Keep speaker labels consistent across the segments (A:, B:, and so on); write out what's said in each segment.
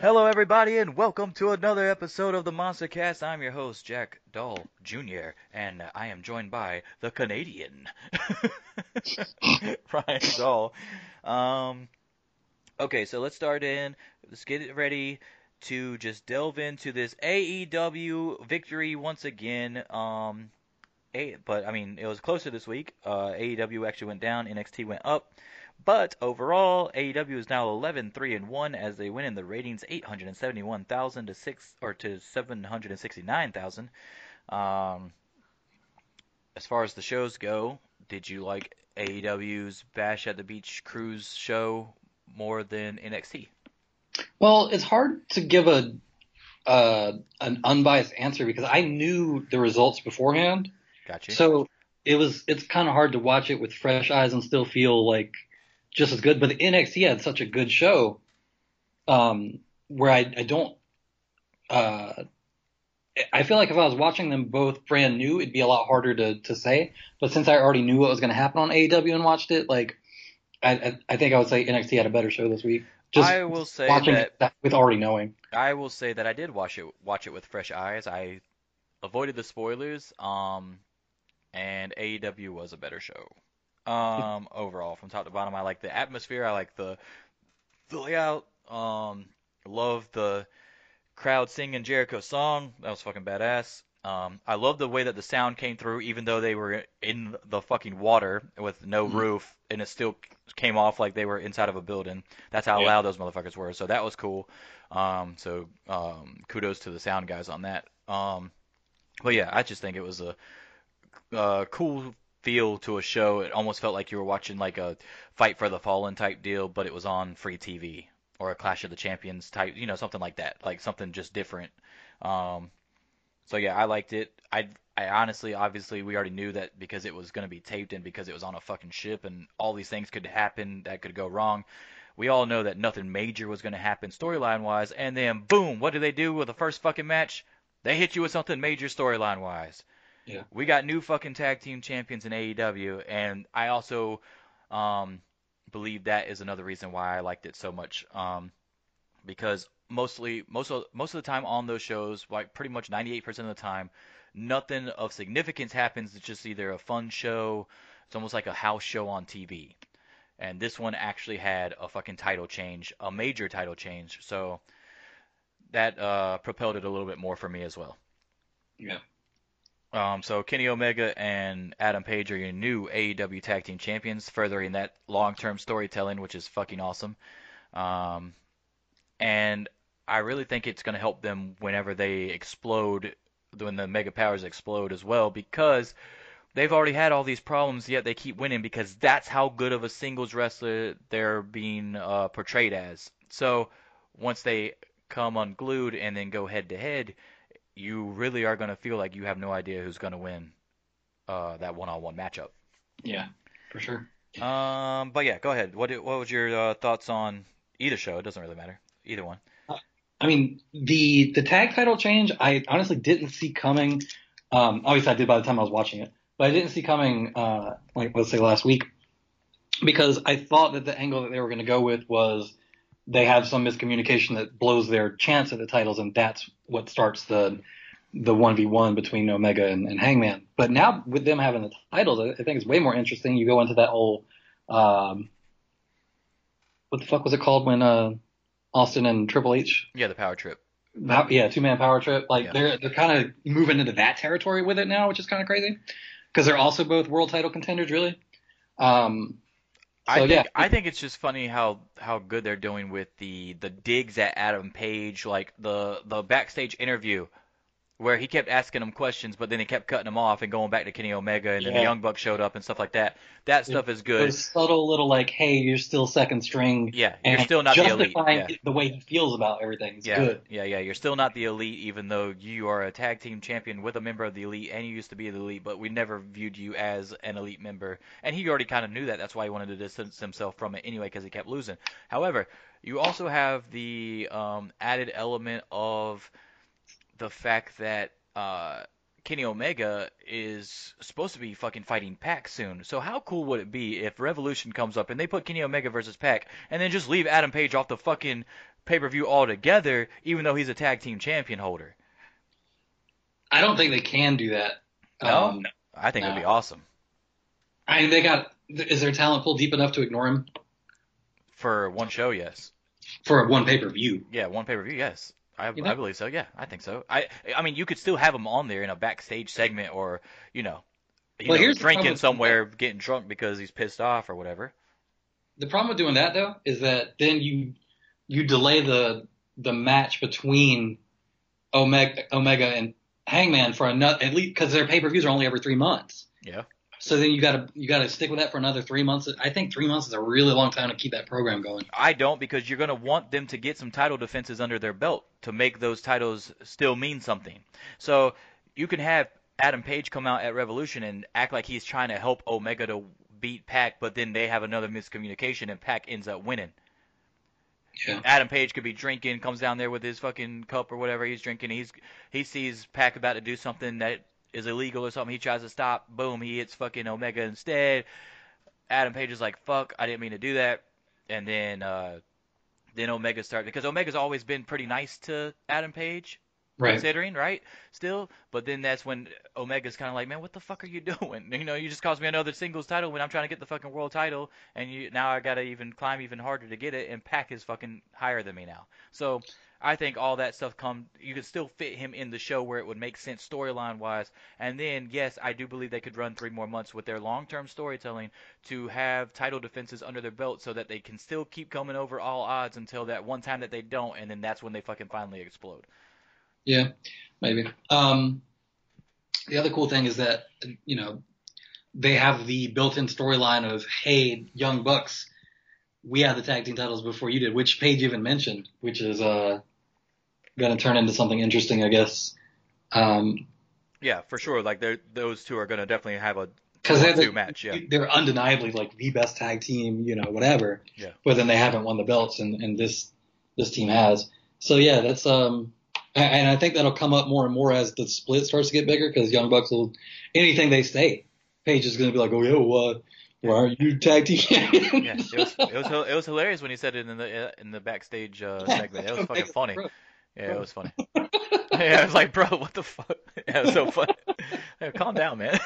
A: Hello, everybody, and welcome to another episode of the Monster Cast. I'm your host, Jack Dahl Jr., and I am joined by the Canadian, Ryan Dahl. Um, okay, so let's start in. Let's get ready to just delve into this AEW victory once again. Um, a, but I mean, it was closer this week. Uh, AEW actually went down, NXT went up. But overall, AEW is now 11 3 and 1 as they win in the ratings 871,000 to 6 or to 769,000. Um, as far as the shows go, did you like AEW's Bash at the Beach Cruise show more than NXT?
B: Well, it's hard to give a uh, an unbiased answer because I knew the results beforehand.
A: Gotcha.
B: So it was it's kind of hard to watch it with fresh eyes and still feel like just as good. But the NXT had such a good show, um, where I, I don't. Uh, I feel like if I was watching them both brand new, it'd be a lot harder to to say. But since I already knew what was going to happen on AEW and watched it, like I, I, I think I would say NXT had a better show this week. Just
A: I will say
B: watching
A: that
B: that with already knowing.
A: I will say that I did watch it watch it with fresh eyes. I avoided the spoilers. Um, and AEW was a better show. Um, overall, from top to bottom, I like the atmosphere. I like the the layout. Um, love the crowd singing Jericho's song. That was fucking badass. Um, I love the way that the sound came through, even though they were in the fucking water with no
B: Mhm.
A: roof, and it still came off like they were inside of a building. That's how
B: Yeah.
A: loud those motherfuckers were. So that was cool. Um, so um, kudos to the sound guys on that. Um, but yeah, I just think it was a, a cool feel to a show. It almost felt like you were watching like a Fight for the Fallen type deal, but it was on free TV or a Clash of the Champions type, you know, something like that, like something just different. Um, so yeah, I liked it. I I honestly, obviously, we already knew that because it was going to be taped and because it was on a fucking ship and all these things could happen that could go wrong. We all know that nothing major was going to happen storyline wise, and then boom, what do they do with the first fucking match? They hit you with something major storyline wise.
B: Yeah.
A: We got new fucking tag team champions in AEW, and I also um, believe that is another reason why I liked it so much. Um, because mostly most of most of the time on those shows, like pretty much 98% of the time, nothing of significance happens. It's just either a fun show. It's almost like a house show on TV. And this one actually had a fucking title change, a major title change. So that uh, propelled it a little bit more for me as well.
B: Yeah.
A: Um, so Kenny Omega and Adam Page are your new AEW Tag Team Champions, furthering that long-term storytelling, which is fucking awesome. Um, and I really think it's going to help them whenever they explode, when the Mega Powers explode as well, because they've already had all these problems, yet they keep winning because that's how good of a singles wrestler they're being uh, portrayed as. So once they come unglued and then go head to head, you really are going to feel like you have no idea who's going to win uh, that one-on-one matchup.
B: Yeah, for sure.
A: Um, but yeah, go ahead. What what was your uh, thoughts on either show? It doesn't really matter. Either one.
B: I mean, the the tag title change, I honestly didn't see coming. Um, obviously, I did by the time I was watching it, but I didn't see coming. Uh, like let's say last week, because I thought that the angle that they were going to go with was they have some miscommunication that blows their chance at the titles, and that's what starts the the one v one between Omega and, and Hangman. But now with them having the titles, I, I think it's way more interesting. You go into that whole um, what the fuck was it called when uh, Austin and Triple H
A: Yeah, the power trip.
B: Yeah, two man power trip. Like
A: Yeah.
B: they're they're kind of moving into that territory with it now, which is kind of crazy because they're also both world title contenders, really. Um,
A: I
B: So,
A: think
B: yeah.
A: I think it's just funny how how good they're doing with the the digs at Adam Page, like the the backstage interview where he kept asking them questions, but then he kept cutting them off and going back to Kenny Omega, and then the Young Bucks showed up and stuff like that. That stuff is good.
B: those subtle little like, hey, you're still second string,
A: Yeah, you're still not the elite.
B: justifying
A: Yeah.
B: the way he feels about everything. It's
A: Yeah,
B: good.
A: yeah, yeah. You're still not the elite, even though you are a tag team champion with a member of the elite, and you used to be the elite, but we never viewed you as an elite member. And he already kind of knew that. That's why he wanted to distance himself from it anyway, because he kept losing. However, you also have the um, added element of the fact that uh, Kenny Omega is supposed to be fucking fighting Pac soon. So how cool would it be if Revolution comes up and they put Kenny Omega versus Pac, and then just leave Adam Page off the fucking pay per view altogether, even though he's a tag team champion holder.
B: I don't think they can do that.
A: No?
B: Um,
A: I think it'd be awesome
B: I mean, they got. Is their talent pool deep enough to ignore him
A: for one show. Yes,
B: for one pay per view?
A: yeah, one pay per view. Yes, I,
B: You
A: I believe so. Yeah, I think so. I I mean, you could still have him on there in a backstage segment, or you know, you
B: Well,
A: know,
B: here's
A: drinking somewhere, getting drunk because he's pissed off or whatever.
B: The problem with doing that though is that then you you delay the the match between Omega Omega and Hangman for another at least because their pay per views are only every three months.
A: Yeah.
B: So then you gotta you gotta stick with that for another three months. I think three months is a really long time to keep that program going.
A: I don't because you're going to want them to get some title defenses under their belt to make those titles still mean something. So you can have Adam Page come out at Revolution and act like he's trying to help Omega to beat Pac, but then they have another miscommunication and Pac ends up winning.
B: Yeah.
A: Adam Page could be drinking, comes down there with his fucking cup or whatever he's drinking. He's he sees Pac about to do something that is illegal or something. He tries to stop. Boom, he hits fucking Omega instead. Adam Page is like, "Fuck, I didn't mean to do that." And then uh, then Omega starts because Omega's always been pretty nice to Adam Page
B: Right.
A: considering, right? Still, but then that's when Omega's kind of like, man, what the fuck are you doing? You know, you just cost me another singles title when I'm trying to get the fucking world title, and you now I gotta even climb even harder to get it, and Pac is fucking higher than me now. So I think all that stuff come. You could still fit him in the show where it would make sense storyline wise, and then yes, I do believe they could run three more months with their long term storytelling to have title defenses under their belt so that they can still keep coming over all odds until that one time that they don't, and then that's when they fucking finally explode.
B: Yeah, maybe. Um, the other cool thing is that you know they have the built-in storyline of hey, young bucks, we had the tag team titles before you did, which Page even mentioned, which is uh going to turn into something interesting, I guess. Um,
A: Yeah, for sure. Like they're, those two are gonna definitely have a
B: because they're,
A: match. Yeah,
B: they're undeniably like the best tag team, you know, whatever.
A: Yeah.
B: But then they haven't won the belts, and, and this this team has. So yeah, that's um, and I think that'll come up more and more as the split starts to get bigger because Young Bucks will anything they say, Page is gonna be like, oh yeah, well, uh, why aren't you tag team
A: yeah. It was it was it was hilarious when he said it in the uh, in the backstage uh, segment. It was fucking funny. Yeah, it was funny. yeah, I was like, bro, what the fuck? Yeah, it was so funny. Calm down, man.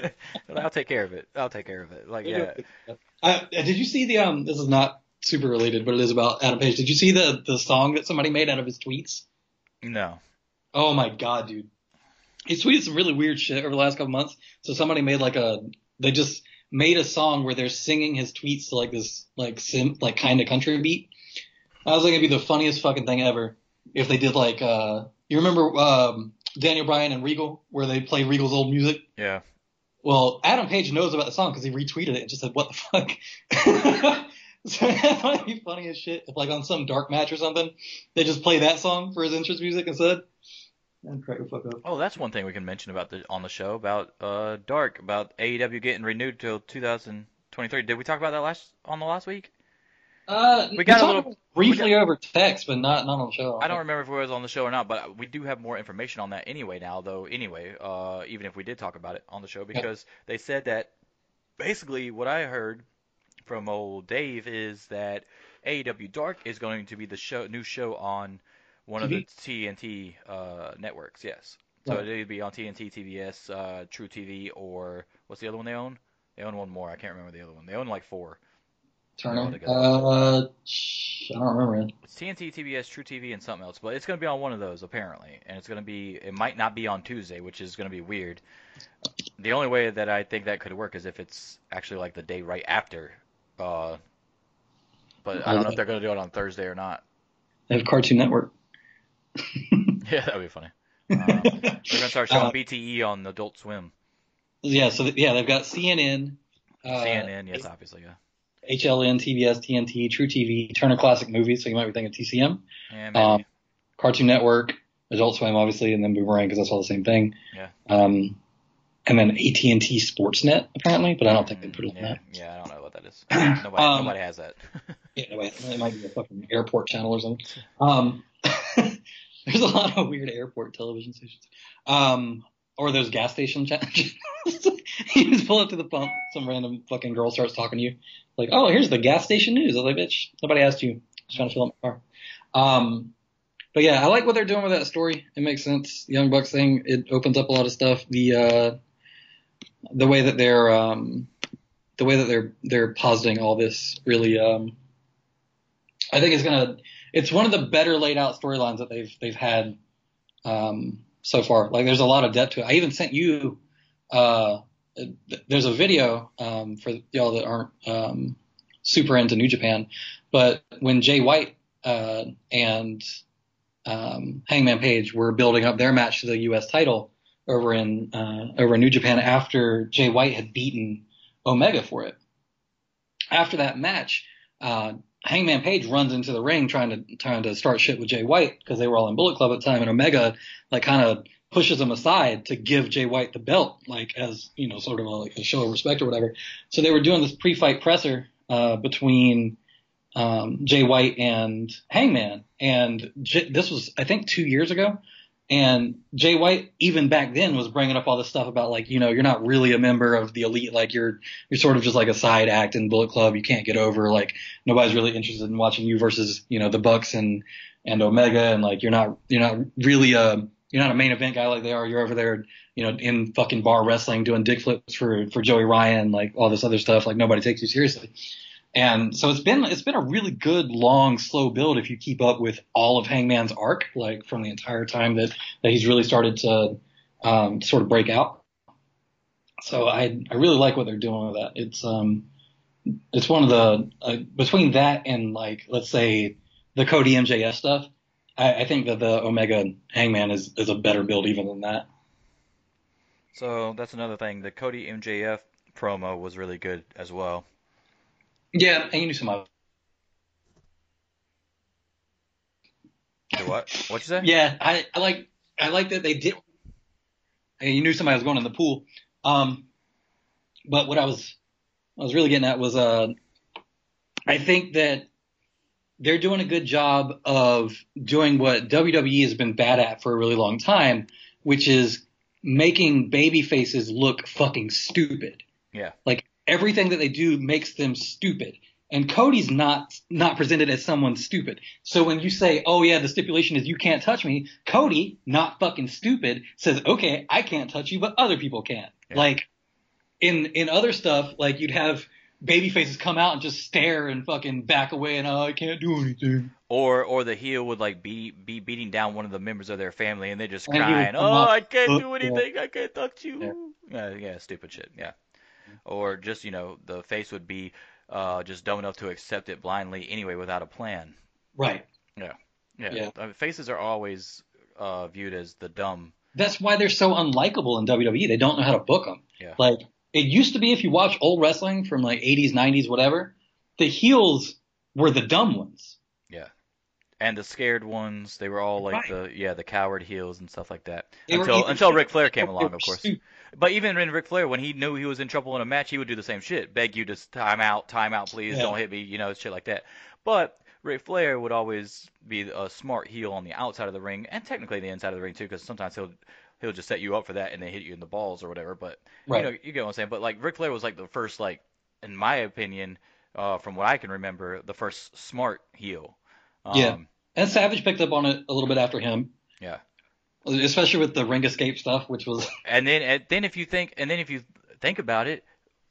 A: I'll take care of it. I'll take care of it. Like, yeah.
B: Uh, did you see the um? This is not super related, but it is about Adam Page. Did you see the the song that somebody made out of his tweets?
A: No.
B: Oh my god, dude. He tweeted some really weird shit over the last couple months. So somebody made like a they just made a song where they're singing his tweets to like this like sim like kind of country beat. I was like it'd be the funniest fucking thing ever if they did like uh you remember um Daniel Bryan and Regal where they play Regal's old music?
A: Yeah.
B: Well, Adam Page knows about the song because he retweeted it and just said, "What the fuck." so that might be funny as shit. If like on some dark match or something, they just play that song for his entrance music instead. I'd crack the fuck up.
A: Oh, that's one thing we can mention about the on the show about uh Dark about AEW getting renewed till 2023. Did we talk about that last on the last week?
B: Uh,
A: We got a little-
B: briefly over text, but not not on the show.
A: I don't remember if it was on the show or not, but we do have more information on that anyway now, though. Anyway, uh, even if we did talk about it on the show, because they said that basically what I heard from old Dave is that AEW Dark is going to be the show new show on one of the TNT uh, networks. Yes, so
B: Right.
A: it'd be on TNT, TBS, uh, truTV, or what's the other one they own? They own one more. I can't remember the other one. They own like four.
B: Turner. Uh, I don't remember. it.
A: It's TNT, TBS, truTV, and something else, but it's going to be on one of those apparently, and it's going to be. It might not be on Tuesday, which is going to be weird. The only way that I think that could work is if it's actually like the day right after. Uh, but I don't know if they're going to do it on Thursday or not.
B: They have Cartoon Network.
A: Yeah, that'd be funny. Um, they're going to start showing
B: Uh,
A: BTE on Adult Swim,
B: Yeah, so th- yeah, they've got CNN, uh,
A: CNN, yes, obviously, yeah.
B: HLN, TBS, TNT, truTV, Turner Classic Movies. So you might be thinking TCM.
A: And maybe.
B: Um, Cartoon Network, Adult Swim, obviously, and then Boomerang because that's all the same thing.
A: Yeah.
B: Um, and then AT&T Sportsnet apparently, but I don't think they put it on
A: yeah,
B: that.
A: yeah, I don't know what that is. Nobody,
B: Um,
A: nobody has that.
B: Yeah, no, wait, it might be a fucking airport channel or something. Um, there's a lot of weird airport television stations. Um, or those gas station channels. you just pull up to the pump, some random fucking girl starts talking to you, like, "Oh, here's the gas station news." I was like, "Bitch, nobody asked you." Just trying to fill up my car. Um, but yeah, I like what they're doing with that story. It makes sense. The Young Bucks thing, it opens up a lot of stuff. The uh, the way that they're um, the way that they're they're positing all this really um, I think it's gonna it's one of the better laid out storylines that they've they've had um, so far. Like there's a lot of depth to it. I even sent you uh, there's a video um, for y'all that aren't um, super into New Japan, but when Jay White uh, and um, Hangman Page were building up their match to the U.S. title over in uh, over in New Japan after Jay White had beaten Omega for it. After that match, uh, Hangman Page runs into the ring trying to trying to start shit with Jay White because they were all in Bullet Club at the time, and Omega like kind of pushes him aside to give Jay White the belt, like as you know, sort of a, like a show of respect or whatever. So they were doing this pre-fight presser uh, between um, Jay White and Hangman, and J- this was I think two years ago. And Jay White, even back then, was bringing up all this stuff about like, you know, you're not really a member of the elite. Like you're, you're sort of just like a side act in Bullet Club. You can't get over. Like nobody's really interested in watching you versus, you know, the Bucks and and Omega. And like you're not, you're not really a, you're not a main event guy like they are. You're over there, you know, in fucking bar wrestling, doing dick flips for for Joey Ryan, like all this other stuff. Like nobody takes you seriously. And so it's been it's been a really good long slow build if you keep up with all of Hangman's arc, like from the entire time that that he's really started to um, sort of break out. So I I really like what they're doing with that. It's um it's one of the uh, between that and like let's say the Cody MJF stuff. I, I think that the Omega Hangman is is a better build even than that.
A: So that's another thing. The Cody MJF promo was really good as well.
B: Yeah, and you knew some
A: what? What'd you say?
B: Yeah, I, I like I like that they did. And you knew somebody was going in the pool. Um, but what I was I was really getting at was uh, I think that they're doing a good job of doing what WWE has been bad at for a really long time, which is making baby faces look fucking stupid.
A: Yeah.
B: Like everything that they do makes them stupid. And Cody's not not presented as someone stupid. So when you say, "Oh yeah, the stipulation is you can't touch me," Cody, not fucking stupid, says, "Okay, I can't touch you, but other people can."
A: Yeah.
B: Like in in other stuff, like you'd have baby faces come out and just stare and fucking back away and oh, I can't do anything.
A: Or or the heel would like be be beating down one of the members of their family and they're just
B: And
A: crying, "Oh, I can't do
B: yeah.
A: anything. I can't touch you." Yeah, yeah, stupid shit. Yeah. Or just you know the face would be uh, just dumb enough to accept it blindly anyway without a plan.
B: Right.
A: Yeah.
B: Yeah.
A: I mean, faces are always uh, viewed as the dumb.
B: That's why they're so unlikable in WWE. They don't know how to book them.
A: Yeah.
B: Like it used to be if you watch old wrestling from like 80s, 90s, whatever, the heels were the dumb ones.
A: Yeah. And the scared ones, they were all like
B: Right.
A: the yeah the coward heels and stuff like that.
B: They
A: until until Ric Flair came along, of course.
B: stupid.
A: But even in Ric Flair, when he knew he was in trouble in a match, he would do the same shit. Beg you to time out, time out, please,
B: Yeah.
A: don't hit me, you know, shit like that. But Ric Flair would always be a smart heel on the outside of the ring, and technically the inside of the ring too, because sometimes he'll he'll just set you up for that and then hit you in the balls or whatever. But
B: Right.
A: you know, you get what I'm saying. But like Ric Flair was like the first, like in my opinion, uh, from what I can remember, the first smart heel. Um,
B: Yeah. And Savage picked up on it a little bit after him,
A: Yeah.
B: Especially with the ring escape stuff, which was
A: And then and then if you think and then if you think about it,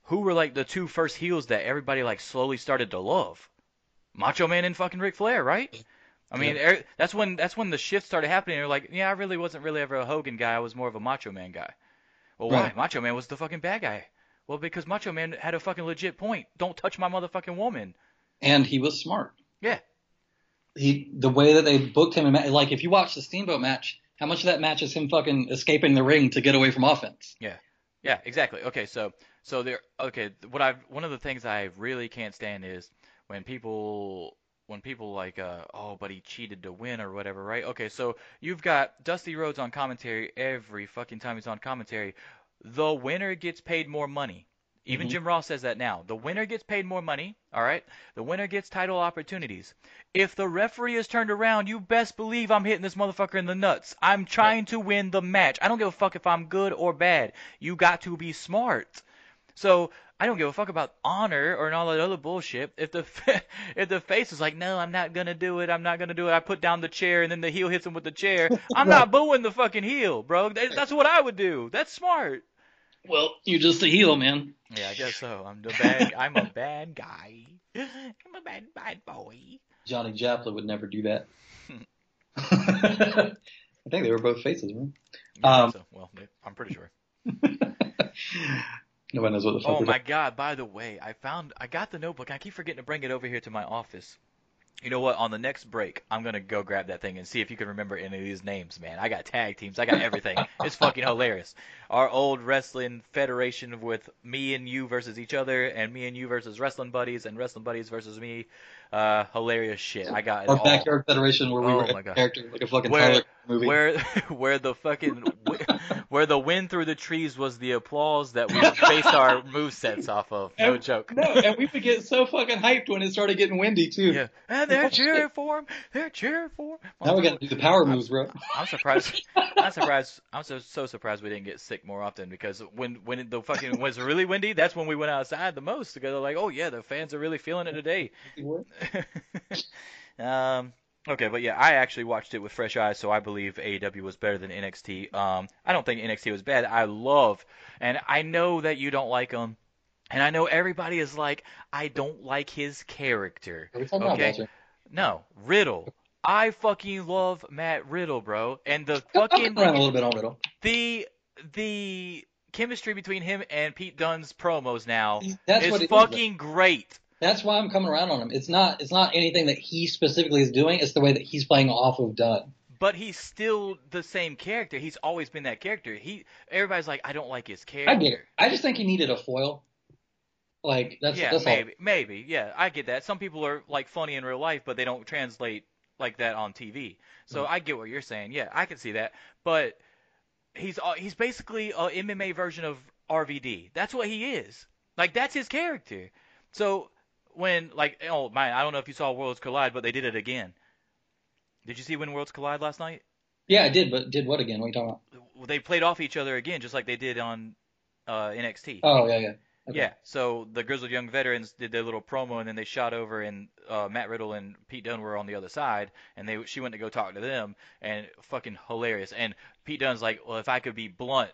A: who were like the two first heels that everybody like slowly started to love? Macho Man and fucking Ric Flair, right? I mean, er, that's when that's when the shift started happening. You're like, yeah, I really wasn't really ever a Hogan guy. I was more of a Macho Man guy. Well, why?
B: Right.
A: Macho Man was the fucking bad guy. Well, because Macho Man had a fucking legit point. Don't touch my motherfucking woman.
B: and he was smart.
A: Yeah.
B: He the way that they booked him, like if you watch the Steamboat match, how much of that matches him fucking escaping the ring to get away from offense?
A: Yeah, Yeah, exactly. Okay, so so there. Okay, what I've one of the things I really can't stand is when people when people like uh oh but he cheated to win or whatever, right? Okay, so you've got Dusty Rhodes on commentary every fucking time he's on commentary. The winner gets paid more money. Even
B: Mhm.
A: Jim Ross says that now. The winner gets paid more money, all right? The winner gets title opportunities. If the referee is turned around, you best believe I'm hitting this motherfucker in the nuts. I'm trying to win the match. I don't give a fuck if I'm good or bad. You got to be smart. So I don't give a fuck about honor or all that other bullshit. If the if the face is like, no, I'm not gonna do it, I'm not gonna do it. I put down the chair and then the heel hits him with the chair. I'm
B: Right.
A: not booing the fucking heel, bro. That's what I would do. That's smart.
B: Well, you're just a heel, man.
A: Yeah, I guess so. I'm the bad. I'm a bad guy. I'm a bad bad boy.
B: Johnny Joplin would never do that. I think they were both faces, man.
A: Yeah,
B: Um,
A: so, well, I'm pretty sure.
B: Nobody knows what the fuck.
A: Oh my god, by the way, I found I got the notebook. I keep forgetting to bring it over here to my office. You know what? On the next break, I'm gonna go grab that thing and see if you can remember any of these names, man. I got tag teams, I got everything. it's fucking hilarious. Our old wrestling federation with me and you versus each other, and me and you versus wrestling buddies, and wrestling buddies versus me. Uh, hilarious shit. I got
B: Our
A: all.
B: backyard federation where we
A: Oh
B: were
A: my God.
B: character like a fucking
A: Where-
B: Tyler movie.
A: Where where the fucking where the wind through the trees was the applause that we based our move sets off of. No
B: And-
A: joke.
B: no, and we would get so fucking hyped when it started getting windy too.
A: Yeah, and they're cheering for him. They're cheering for him.
B: Now we got to do the power moves, bro.
A: I'm surprised. I'm surprised. I'm so so surprised we didn't get sick more often because when when the fucking was really windy, that's when we went outside the most because they're like, oh yeah, the fans are really feeling it today. um. Okay, but yeah, I actually watched it with fresh eyes, so I believe AEW was better than NXT. Um, I don't think NXT was bad. I love, and I know that you don't like him, and I know everybody is like, I don't like his character.
B: Are we talking about
A: Okay. No, Riddle. I fucking love Matt Riddle, bro. And the fucking
B: a little bit on Riddle.
A: the the chemistry between him and Pete Dunne's promos now
B: That's
A: is
B: it is,
A: fucking great.
B: That's why I'm coming around on him. It's not. It's not anything that he specifically is doing. It's the way that he's playing off of Dunne.
A: But he's still the same character. He's always been that character. He everybody's like, I don't like his character.
B: I get it. I just think he needed a foil. Like that's
A: yeah,
B: that's all.
A: maybe, maybe, yeah, I get that. Some people are like funny in real life, but they don't translate like that on TV. So I get what you're saying. Yeah, I can see that. But he's uh, he's basically a MMA version of RVD. That's what he is. Like that's his character. So when like oh man, I don't know if you saw Worlds Collide, but they did it again. Did you see when Worlds Collide last night?
B: Yeah, I did, but did what again? What are you talking about?
A: They played off each other again, just like they did on uh, NXT.
B: Oh yeah, yeah. Okay.
A: Yeah, so the Grizzled Young Veterans did their little promo, and then they shot over, and uh, Matt Riddle and Pete Dunne were on the other side, and they she went to go talk to them, and fucking hilarious. And Pete Dunne's like, well, if I could be blunt,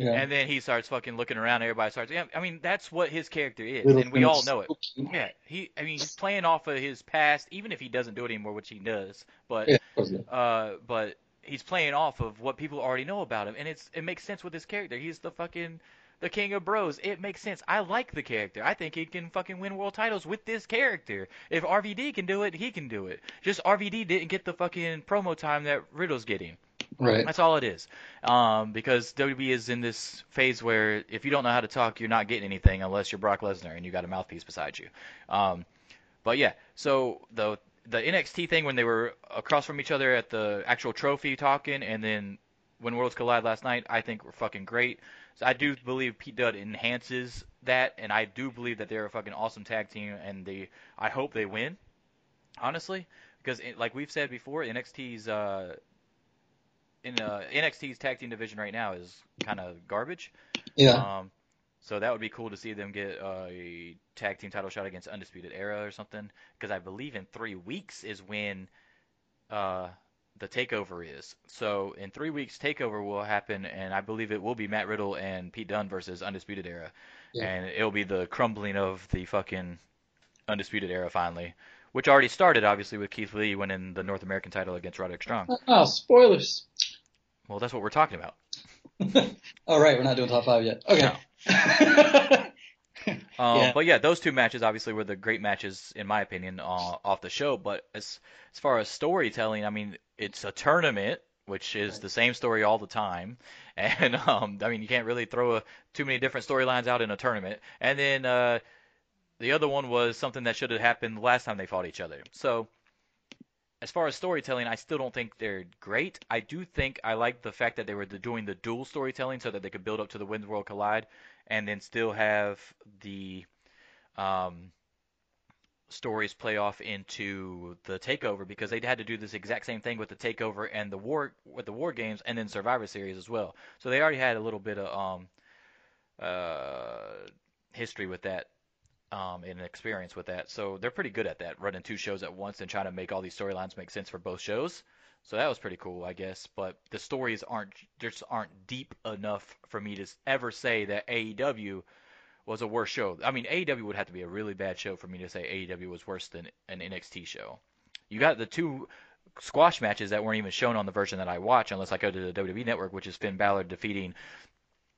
B: Yeah.
A: and then he starts fucking looking around, everybody starts. Yeah, I mean that's what his character is,
B: Riddle's
A: and we all know it. Yeah, he, I mean he's playing off of his past, even if he doesn't do it anymore, which he does, but
B: Yeah, of course, yeah.
A: uh, but he's playing off of what people already know about him, and it's it makes sense with his character. He's the fucking the king of bros. It makes sense. I like the character. I think he can fucking win world titles with this character. If RVD can do it, he can do it. Just RVD didn't get the fucking promo time that Riddle's getting.
B: Right.
A: That's all it is. Um, because WWE is in this phase where if you don't know how to talk, you're not getting anything unless you're Brock Lesnar and you got a mouthpiece beside you. Um, but yeah, so the the NXT thing when they were across from each other at the actual trophy talking, and then when Worlds Collide last night, I think were fucking great. So I do believe Pete Dunne enhances that, and I do believe that they're a fucking awesome tag team, and they I hope they win, honestly, because it, like we've said before, NXT's uh, in uh, NXT's tag team division right now is kind of garbage.
B: Yeah.
A: Um, so that would be cool to see them get uh, a tag team title shot against Undisputed Era or something. Because I believe in three weeks is when uh, the takeover is. So in three weeks, takeover will happen, and I believe it will be Matt Riddle and Pete Dunne versus Undisputed Era,
B: Yeah.
A: and it'll be the crumbling of the fucking Undisputed Era finally. Which already started, obviously, with Keith Lee winning the North American title against Roderick Strong.
B: Oh, spoilers.
A: Well, that's what we're talking about.
B: All right, we're not doing top five yet. Okay.
A: Um,
B: Yeah.
A: But yeah, those two matches obviously were the great matches in my opinion uh, off the show. But as as far as storytelling, I mean, it's a tournament, which is
B: Right.
A: the same story all the time, and um, I mean, you can't really throw a, too many different storylines out in a tournament. And then uh, the other one was something that should have happened the last time they fought each other. So. As far as storytelling, I still don't think they're great. I do think I like the fact that they were doing the dual storytelling so that they could build up to the Wind World Collide and then still have the um, stories play off into the takeover because they had to do this exact same thing with the takeover and the war with the war games and then Survivor Series as well. So they already had a little bit of um, uh, history with that um, and experience with that. So they're pretty good at that, running two shows at once and trying to make all these storylines make sense for both shows. So that was pretty cool, I guess. But the stories aren't just aren't deep enough for me to ever say that AEW was a worse show. I mean, AEW would have to be a really bad show for me to say AEW was worse than an NXT show. You got the two squash matches that weren't even shown on the version that I watch, unless I go to the WWE Network, which is Finn Balor defeating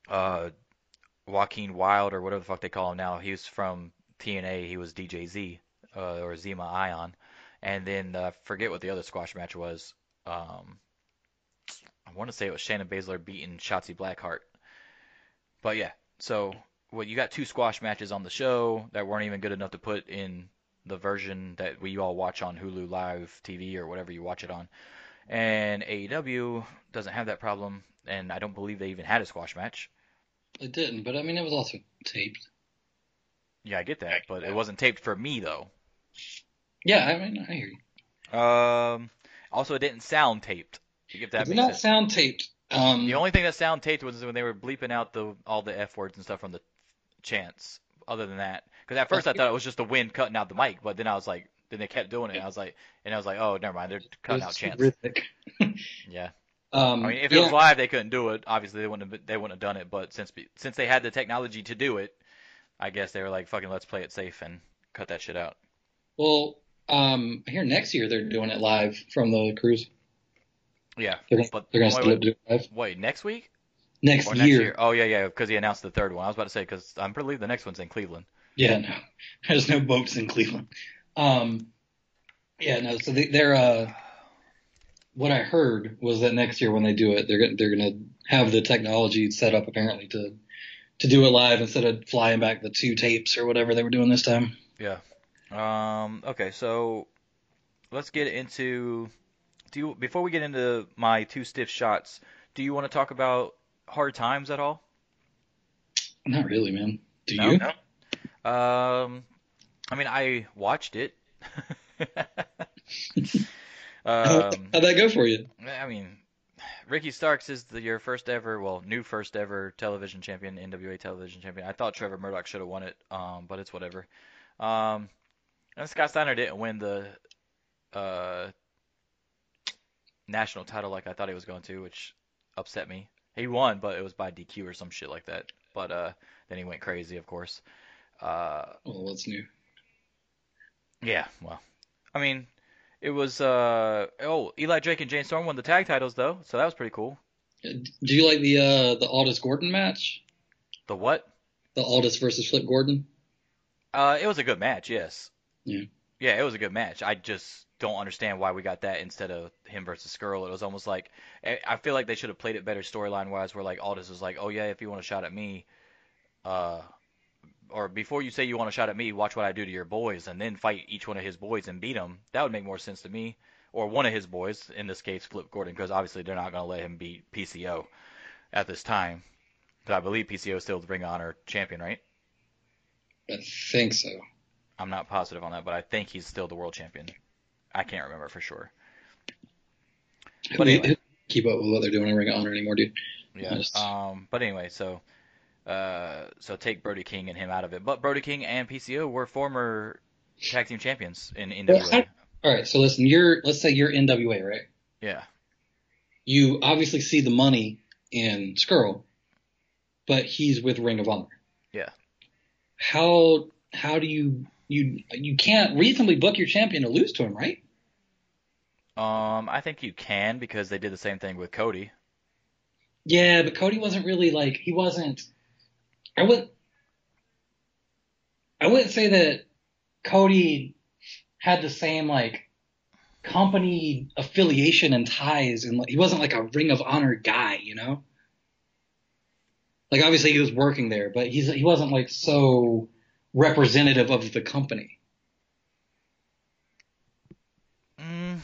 A: uh, Joaquin Wilde or whatever the fuck they call him now. He was from TNA. He was DJZ uh, or Zema Ion, and then uh, forget what the other squash match was. Um, I want to say it was Shayna Baszler beating Shotzi Blackheart. But yeah, so well, you got two squash matches on the show that weren't even good enough to put in the version that we all watch on Hulu Live TV or whatever you watch it on. And AEW doesn't have that problem, and I don't believe they even had a squash match.
B: It didn't, but I mean, it was also taped.
A: Yeah, I get that, but it wasn't taped for me though.
B: Yeah, I mean, I hear you.
A: Um, also, it didn't sound taped. If that
B: it did not
A: sense.
B: sound taped. Um,
A: The only thing that sound taped was when they were bleeping out the all the f words and stuff from the chants. Other than that, because at first I thought it was just the wind cutting out the mic, but then I was like, then they kept doing it. And I was like, and I was like, oh, never mind, they're cutting out chants. Yeah.
B: Um,
A: I mean, if it was live, they couldn't do it. Obviously, they wouldn't have they wouldn't have done it. But since since they had the technology to do it, I guess they were like, fucking, let's play it safe and cut that shit out.
B: well, um, here next year they're doing it live from the cruise.
A: Yeah.
B: They're gonna,
A: But
B: they're gonna
A: wait,
B: still do it live
A: wait, next week
B: next, year.
A: next year? Oh yeah, yeah, because he announced the third one. I was about to say because I'm pretty the next one's in Cleveland.
B: Yeah, no, there's no boats in Cleveland. Um, yeah, no. So they, they're uh, what I heard was that next year when they do it, they're gonna they're gonna have the technology set up apparently to to do it live instead of flying back the two tapes or whatever they were doing this time.
A: Yeah. Um. Okay. So let's get into. Do you before we get into my two stiff shots? Do you want to talk about hard times at all?
B: Not really, man. Do you? No?
A: Um. I mean, I watched it. um.
B: How'd that go for you?
A: I mean, Ricky Starks is the, your first ever, well, new first ever television champion, NWA television champion. I thought Trevor Murdoch should have won it, um, but it's whatever. Um, and Scott Steiner didn't win the uh, national title like I thought he was going to, which upset me. He won, but it was by DQ or some shit like that. But uh, then he went crazy, of course. Uh,
B: Well, what's new?
A: yeah, well, I mean, it was uh oh Eli Drake and James Storm won the tag titles though, so that was pretty cool.
B: Do you like the uh the Aldis Gordon match?
A: The what?
B: The Aldis versus Flip Gordon?
A: Uh, it was a good match, yes.
B: Yeah.
A: Yeah, it was a good match. I just don't understand why we got that instead of him versus Scurll. It was almost like I I feel like they should have played it better storyline wise, where like Aldis was like, "Oh yeah, if you want a shot at me, uh, or before you say you want a shot at me, watch what I do to your boys, and then fight each one of his boys and beat them." That would make more sense to me. Or one of his boys, in this case, Flip Gordon, because obviously they're not going to let him beat PCO at this time. Because I believe PCO is still the Ring of Honor champion, right?
B: I think so.
A: I'm not positive on that, but I think he's still the world champion. I can't remember for sure. But anyway.
B: keep up with what they're doing in Ring of Honor anymore, dude.
A: Yeah.
B: Yes.
A: Um. But anyway, so, uh, so take Brody King and him out of it. But Brody King and PCO were former tag team champions in
B: Well,
A: NWA.
B: how- All right, so listen, you're let's say you're NWA, right?
A: Yeah.
B: You obviously see the money in Scurll, but he's with Ring of Honor.
A: Yeah.
B: How how do you you you can't reasonably book your champion to lose to him, right?
A: Um. I think you can because they did the same thing with Cody.
B: Yeah, but Cody wasn't really like he wasn't. I would. I wouldn't say that Cody had the same like company affiliation and ties, and like, he wasn't like a Ring of Honor guy, you know. Like obviously he was working there, but he's he wasn't like so representative of the company.
A: Mm,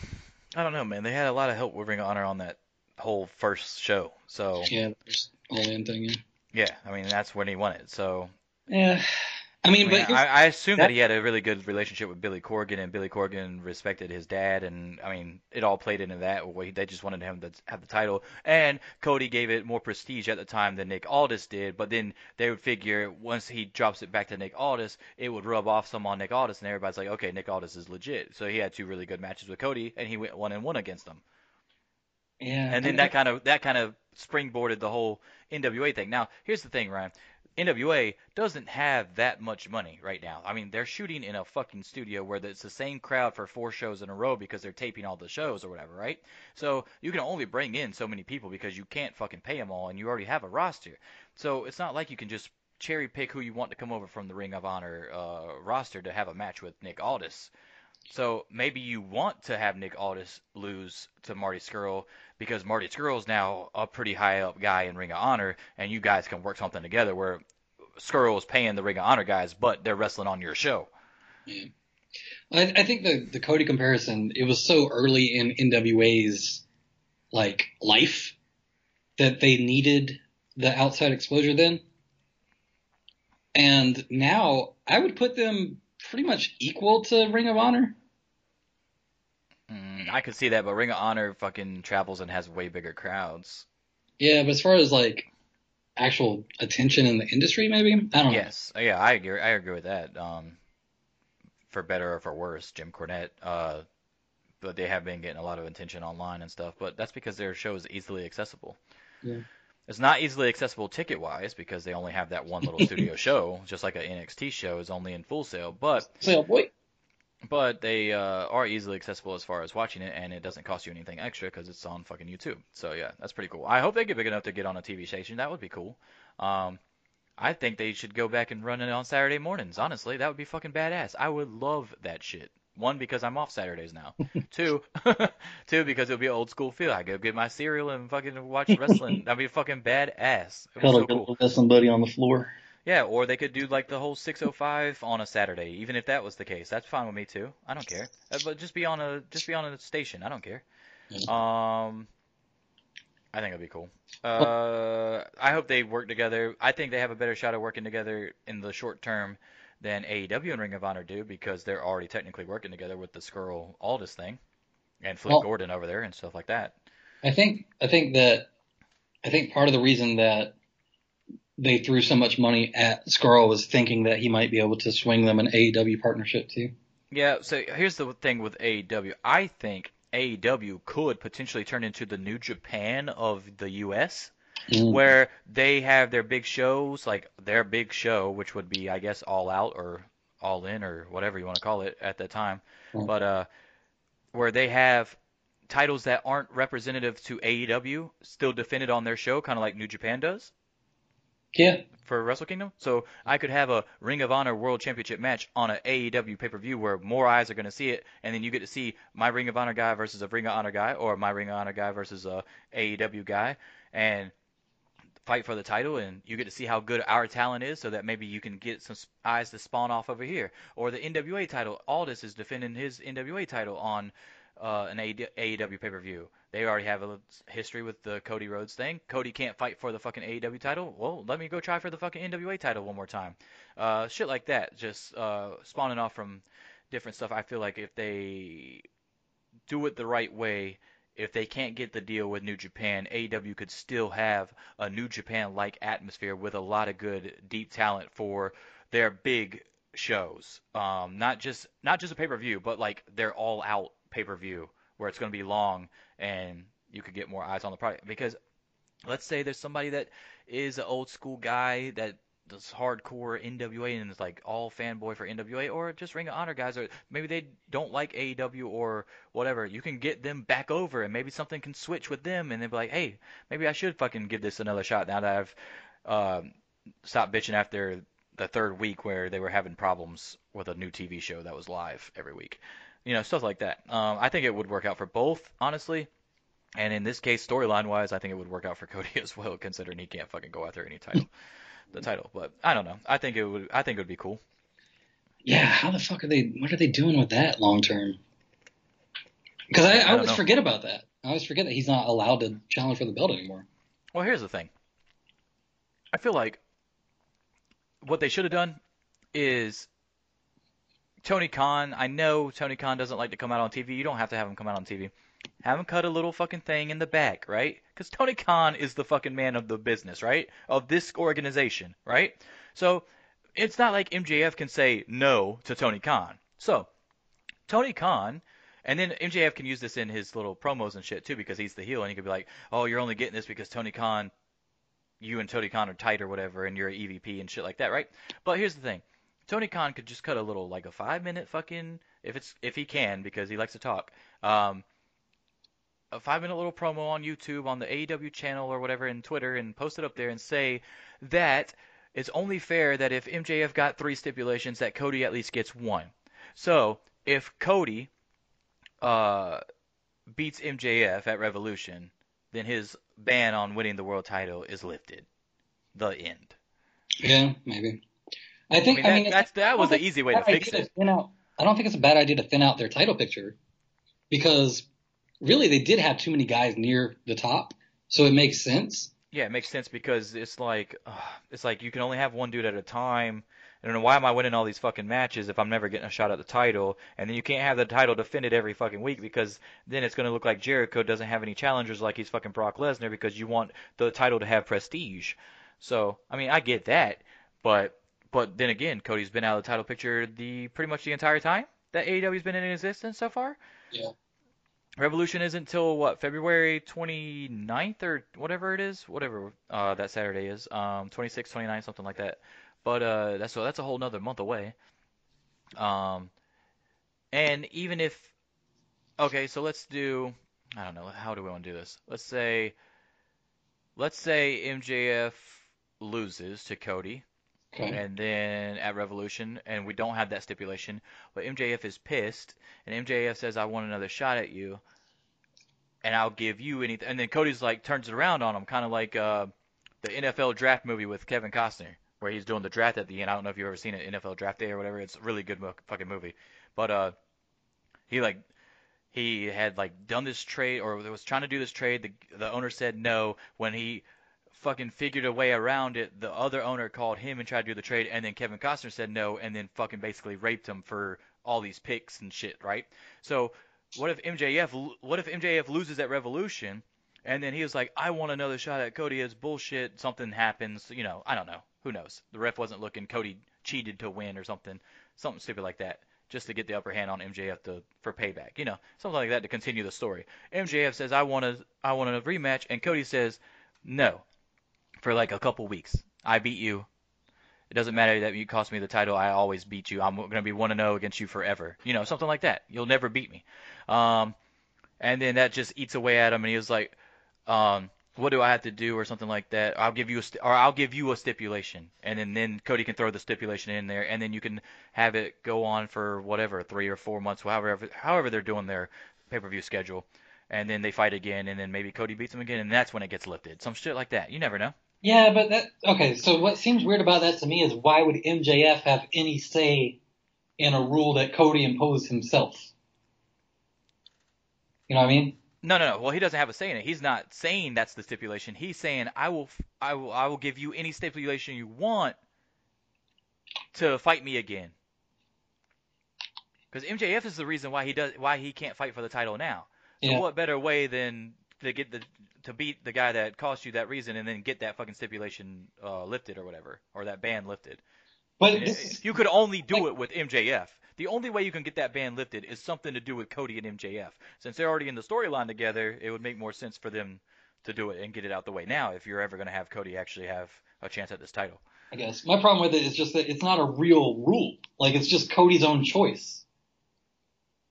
A: I don't know, man. They had a lot of help with Ring of Honor on that whole first show. So
B: Yeah, all in thing. Yeah.
A: Yeah, I mean that's when he won it. So
B: Yeah. I mean,
A: I, mean,
B: but
A: I, I assume that,
B: that-
A: he had a really good relationship with Billy Corgan, and Billy Corgan respected his dad, and I mean, it all played into that. They just wanted him to have the title, and Cody gave it more prestige at the time than Nick Aldis did. But then they would figure once he drops it back to Nick Aldis, it would rub off some on Nick Aldis, and everybody's like, okay, Nick Aldis is legit. So he had two really good matches with Cody, and he went one and one against them.
B: yeah,
A: And then that kind of that kind of springboarded the whole NWA thing. Now, here's the thing, Ryan. NWA doesn't have that much money right now. I mean, they're shooting in a fucking studio where it's the same crowd for four shows in a row because they're taping all the shows or whatever, right? So you can only bring in so many people because you can't fucking pay them all, and you already have a roster. So it's not like you can just cherry pick who you want to come over from the Ring of Honor uh, roster to have a match with Nick Aldis. So maybe you want to have Nick Aldis lose to Marty Scurll because Marty Scurll's now a pretty high up guy in Ring of Honor, and you guys can work something together where Scurll is paying the Ring of Honor guys, but they're wrestling on your show.
B: I, I think the the Cody comparison it was so early in NWA's like life that they needed the outside exposure then, and now I would put them pretty much equal to Ring of Honor.
A: Mm, I could see that, but Ring of Honor fucking travels and has way bigger crowds.
B: Yeah, but as far as like actual attention in the industry, maybe I don't know.
A: Yes, Uh, yeah, I agree. I agree with that. Um, for better or for worse, Jim Cornette. Uh, but they have been getting a lot of attention online and stuff. But that's because their show is easily accessible.
B: Yeah.
A: It's not easily accessible ticket wise because they only have that one little studio show, just like an NXT show is only in Full Sail. But
B: So boy,
A: but they uh, are easily accessible as far as watching it, and it doesn't cost you anything extra because it's on fucking YouTube. So yeah, that's pretty cool. I hope they get big enough to get on a TV station. That would be cool. Um, I think they should go back and run it on Saturday mornings. Honestly, that would be fucking badass. I would love that shit. One because I'm off Saturdays now. two, two because it'll be an old school feel. I go get my cereal and fucking watch wrestling. That'd be fucking badass. It was so cool.
B: with somebody on the floor.
A: Yeah, or they could do like the whole 605 on a Saturday, even if that was the case. That's fine with me too. I don't care. Uh, But just be on a just be on a station. I don't care. Um, I think it'd be cool. Uh, I hope they work together. I think they have a better shot of working together in the short term than AEW and Ring of Honor do because they're already technically working together with the Scurll Aldis thing and Flip
B: Well-
A: Gordon over there and stuff like that.
B: I think I think that I think part of the reason that they threw so much money at Scurll was thinking that he might be able to swing them an AEW partnership too.
A: Yeah, so here's the thing with AEW. I think AEW could potentially turn into the New Japan of the US,
B: Mm.
A: where they have their big shows, like their big show, which would be, I guess, All Out or All In or whatever you want to call it at that time,
B: Mm.
A: but uh, where they have titles that aren't representative to AEW still defended on their show, kind of like New Japan does
B: Yeah,
A: for Wrestle Kingdom. So I could have a Ring of Honor World Championship match on a AEW pay per view where more eyes are going to see it, and then you get to see my Ring of Honor guy versus a Ring of Honor guy, or my Ring of Honor guy versus a AEW guy, and fight for the title, and you get to see how good our talent is, so that maybe you can get some eyes to spawn off over here. Or the NWA title, Aldis is defending his NWA title on uh, an AEW pay per view. They already have a history with the Cody Rhodes thing. Cody can't fight for the fucking AEW title. Well, let me go try for the fucking NWA title one more time. Uh, shit like that, just uh, spawning off from different stuff. I feel like if they do it the right way, if they can't get the deal with New Japan, AEW could still have a New Japan like atmosphere with a lot of good deep talent for their big shows. Um, not just not just a pay per view, but like their all out pay per view where it's going to be long and you could get more eyes on the product. Because let's say there's somebody that is an old school guy that does hardcore NWA and it's like all fanboy for NWA, or just Ring of Honor guys, or maybe they don't like AEW or whatever. You can get them back over, and maybe something can switch with them, and they'll be like, hey, maybe I should fucking give this another shot now that I've um, stopped bitching after the third week where they were having problems with a new TV show that was live every week. You know, stuff like that. Um, I think it would work out for both, honestly. And in this case, storyline wise, I think it would work out for Cody as well, considering he can't fucking go after any title, the title. But I don't know. I think it would. I think it would be cool.
B: yeah. How the fuck are they? What are they doing with that long term? Because I,
A: I
B: I always
A: know.
B: forget about that. I always forget that he's not allowed to challenge for the belt anymore.
A: Well, here's the thing. I feel like what they should have done is Tony Khan. I know Tony Khan doesn't like to come out on TV. You don't have to have him come out on TV. Have him cut a little fucking thing in the back, right? Because Tony Khan is the fucking man of the business, right? Of this organization, right? So it's not like MJF can say no to Tony Khan. So Tony Khan, and then MJF can use this in his little promos and shit too, because he's the heel, and he could be like, "Oh, you're only getting this because Tony Khan, you and Tony Khan are tight or whatever, and you're an EVP and shit like that, right?" But here's the thing. Tony Khan could just cut a little, like a five minute fucking, if it's if he can, because he likes to talk. Um, a five minute little promo on YouTube on the AEW channel or whatever in Twitter and post it up there and say that it's only fair that if MJF got three stipulations that Cody at least gets one. So if Cody uh, beats MJF at Revolution, then his ban on winning the world title is lifted. The end.
B: Yeah, maybe. I
A: I
B: think.
A: mean,
B: I
A: that,
B: mean,
A: that's, that was
B: I
A: the easy way to
B: it's a bad
A: fix it.
B: thin out- I don't think it's a bad idea to thin out their title picture because really they did have too many guys near the top, so it makes sense.
A: Yeah, it makes sense because it's like uh, it's like you can only have one dude at a time. I don't know why am I winning all these fucking matches if I'm never getting a shot at the title, and then you can't have the title defended every fucking week because then it's going to look like Jericho doesn't have any challengers like he's fucking Brock Lesnar because you want the title to have prestige. So I mean I get that, but but then again Cody's been out of the title picture the pretty much the entire time that AEW's been in existence so far.
B: Yeah.
A: Revolution isn't until what February 29th or whatever it is, whatever uh, that Saturday is, um, 26, 29, something like that. But uh, that's so that's a whole nother month away. Um, and even if okay, so let's do I don't know how do we want to do this? Let's say let's say MJF loses to Cody
B: Okay.
A: and then at Revolution, and we don't have that stipulation, but MJF is pissed, and MJF says, "I want another shot at you, and I'll give you anything." And then Cody's like turns it around on him, kind of like uh, the NFL draft movie with Kevin Costner, where he's doing the draft at the end. I don't know if you've ever seen it, NFL Draft Day or whatever. It's a really good mo- fucking movie, but uh, he like he had like done this trade or was trying to do this trade. The the owner said no when he fucking figured a way around it. The other owner called him and tried to do the trade, and then Kevin Costner said no, and then fucking basically raped him for all these picks and shit, right? So what if MJF what if MJF loses at Revolution, and then he was like, I want another shot at Cody. It's bullshit. Something happens, you know. I don't know. Who knows? The ref wasn't looking. Cody cheated to win or something, something stupid like that. Just to get the upper hand on MJF to, for payback, you know, something like that to continue the story. MJF says, "I want a, I want a rematch," and Cody says, "No, for like a couple weeks. I beat you. It doesn't matter that you cost me the title. I always beat you. I'm going to be 1 to 0 against you forever. You know, something like that. You'll never beat me. Um, and then that just eats away at him, and he was like, um, "What do I have to do?" or something like that. I'll give you a st- or I'll give you a stipulation, and then then Cody can throw the stipulation in there, and then you can have it go on for whatever three or four months, however however they're doing their pay per view schedule. And then they fight again, and then maybe Cody beats him again, and that's when it gets lifted. Some shit like that. You never know.
B: Yeah, but that okay. So what seems weird about that to me is why would MJF have any say in a rule that Cody imposed himself? You know what I mean?
A: No, no, no. Well, he doesn't have a say in it. He's not saying that's the stipulation. He's saying I will, I will, I will give you any stipulation you want to fight me again. Because MJF is the reason why he does, why he can't fight for the title now. So
B: Yeah.
A: what better way than to get the to beat the guy that cost you that reason and then get that fucking stipulation uh, lifted or whatever, or that ban lifted.
B: But
A: it-
B: is,
A: you could only do it with MJF. The only way you can get that ban lifted is something to do with Cody and MJF. Since they're already in the storyline together, it would make more sense for them to do it and get it out the way now if you're ever going to have Cody actually have a chance at this title.
B: I guess my problem with it is just that it's not a real rule. Like it's just Cody's own choice.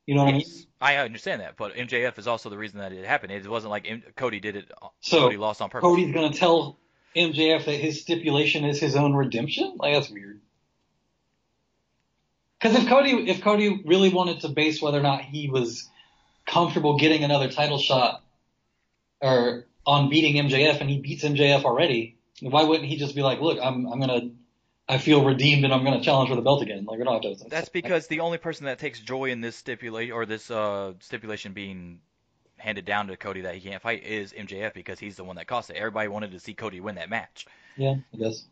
B: You know what I mean?
A: I understand that, but MJF is also the reason that it happened. It wasn't like M- Cody did it.
B: So
A: Cody lost on purpose.
B: Cody's gonna tell MJF that his stipulation is his own redemption? Like that's weird. Because if Cody, if Cody really wanted to base whether or not he was comfortable getting another title shot or on beating MJF, and he beats MJF already, why wouldn't he just be like, "Look, I'm, I'm gonna, I feel redeemed, and I'm gonna challenge for the belt again." Like we don't have to.
A: That's because the only person that takes joy in this stipulation or this uh, stipulation being handed down to Cody that he can't fight is MJF because he's the one that cost it. Everybody wanted to see Cody win that match.
B: Yeah, I guess.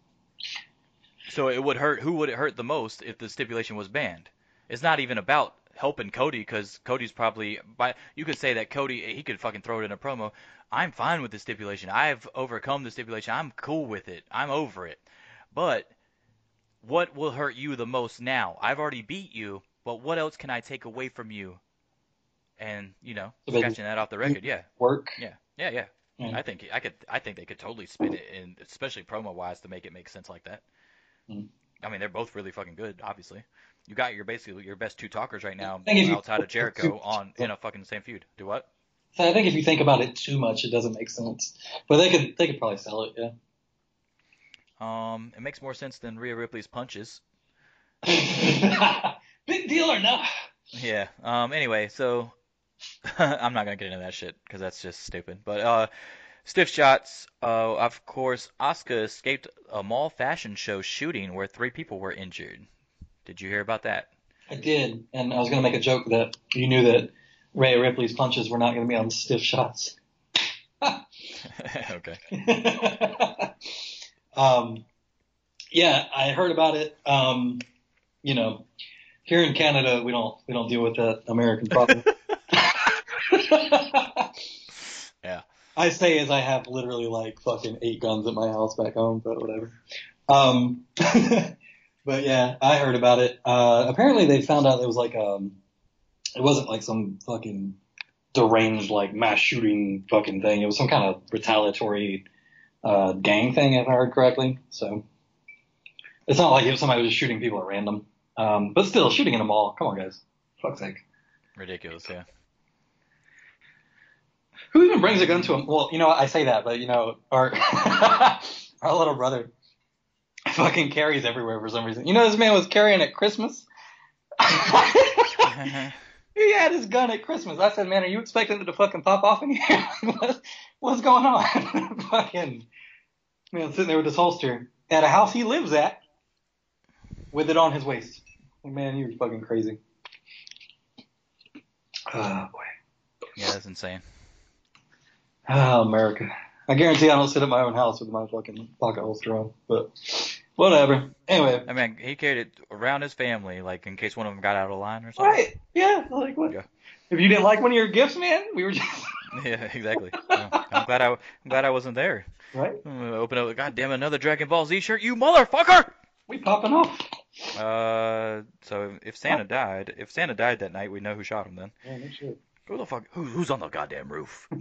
A: So it would hurt. Who would it hurt the most if the stipulation was banned? It's not even about helping Cody because Cody's probably. By you could say that Cody he could fucking throw it in a promo. I'm fine with the stipulation. I've overcome the stipulation. I'm cool with it. I'm over it. But what will hurt you the most now? I've already beat you, but what else can I take away from you? And you know,
B: So
A: scratching that off the record, yeah,
B: Work.
A: yeah, yeah, yeah.
B: Yeah.
A: I think I could. I think they could totally spin it, in, especially promo wise, to make it make sense like that.
B: Mm.
A: I mean, they're both really fucking good. Obviously, you got your basically your best two talkers right now outside of Jericho on in a fucking same feud. Do what?
B: So I think if you think about it too much, it doesn't make sense. But they could they could probably sell it, yeah.
A: Um, it makes more sense than Rhea Ripley's punches.
B: Big deal or not?
A: Yeah. Um. Anyway, so I'm not gonna get into that shit because that's just stupid. But uh, stiff shots. Uh, of course, Oscar escaped a mall fashion show shooting where three people were injured. Did you hear about that?
B: I did, and I was gonna make a joke that you knew that Rhea Ripley's punches were not gonna be on stiff shots.
A: okay.
B: Um, yeah, I heard about it. Um, you know, here in Canada, we don't we don't deal with that American problem.
A: Yeah.
B: I say as I have literally like fucking eight guns at my house back home, but whatever. Um, but yeah, I heard about it. Uh, apparently they found out it was like um, it wasn't like some fucking deranged like mass shooting fucking thing. It was some kind of retaliatory uh, gang thing, if I heard correctly. So it's not like was somebody was shooting people at random. Um, but still, shooting in a mall. Come on, guys. Fuck's sake.
A: Ridiculous. Yeah.
B: Who even brings a gun to him? Well, you know, I say that, but you know, our our little brother fucking carries everywhere for some reason. You know, this man was carrying at Christmas. he had his gun at Christmas. I said, man, are you expecting it to fucking pop off in here? What- What's going on? fucking man, sitting there with his holster at a house he lives at, with it on his waist. Man, you're fucking crazy. Oh boy.
A: yeah, that's insane.
B: Oh, America. I guarantee I don't sit at my own house with my fucking pocket holster on, but whatever. Anyway.
A: I mean, he carried it around his family, like in case one of them got out of line or something.
B: Right. Yeah. Like what?
A: Yeah.
B: If you didn't like one of your gifts, man, we were just
A: Yeah, exactly. Yeah. I'm glad I, I'm glad I wasn't there.
B: right.
A: Open up. God damn, another Dragon Ball Z shirt, you motherfucker!
B: We popping off.
A: Uh, so if Santa died, if Santa died that night, we know who shot him. Then
B: Yeah, no shit.
A: who the fuck? Who, who's on the goddamn roof?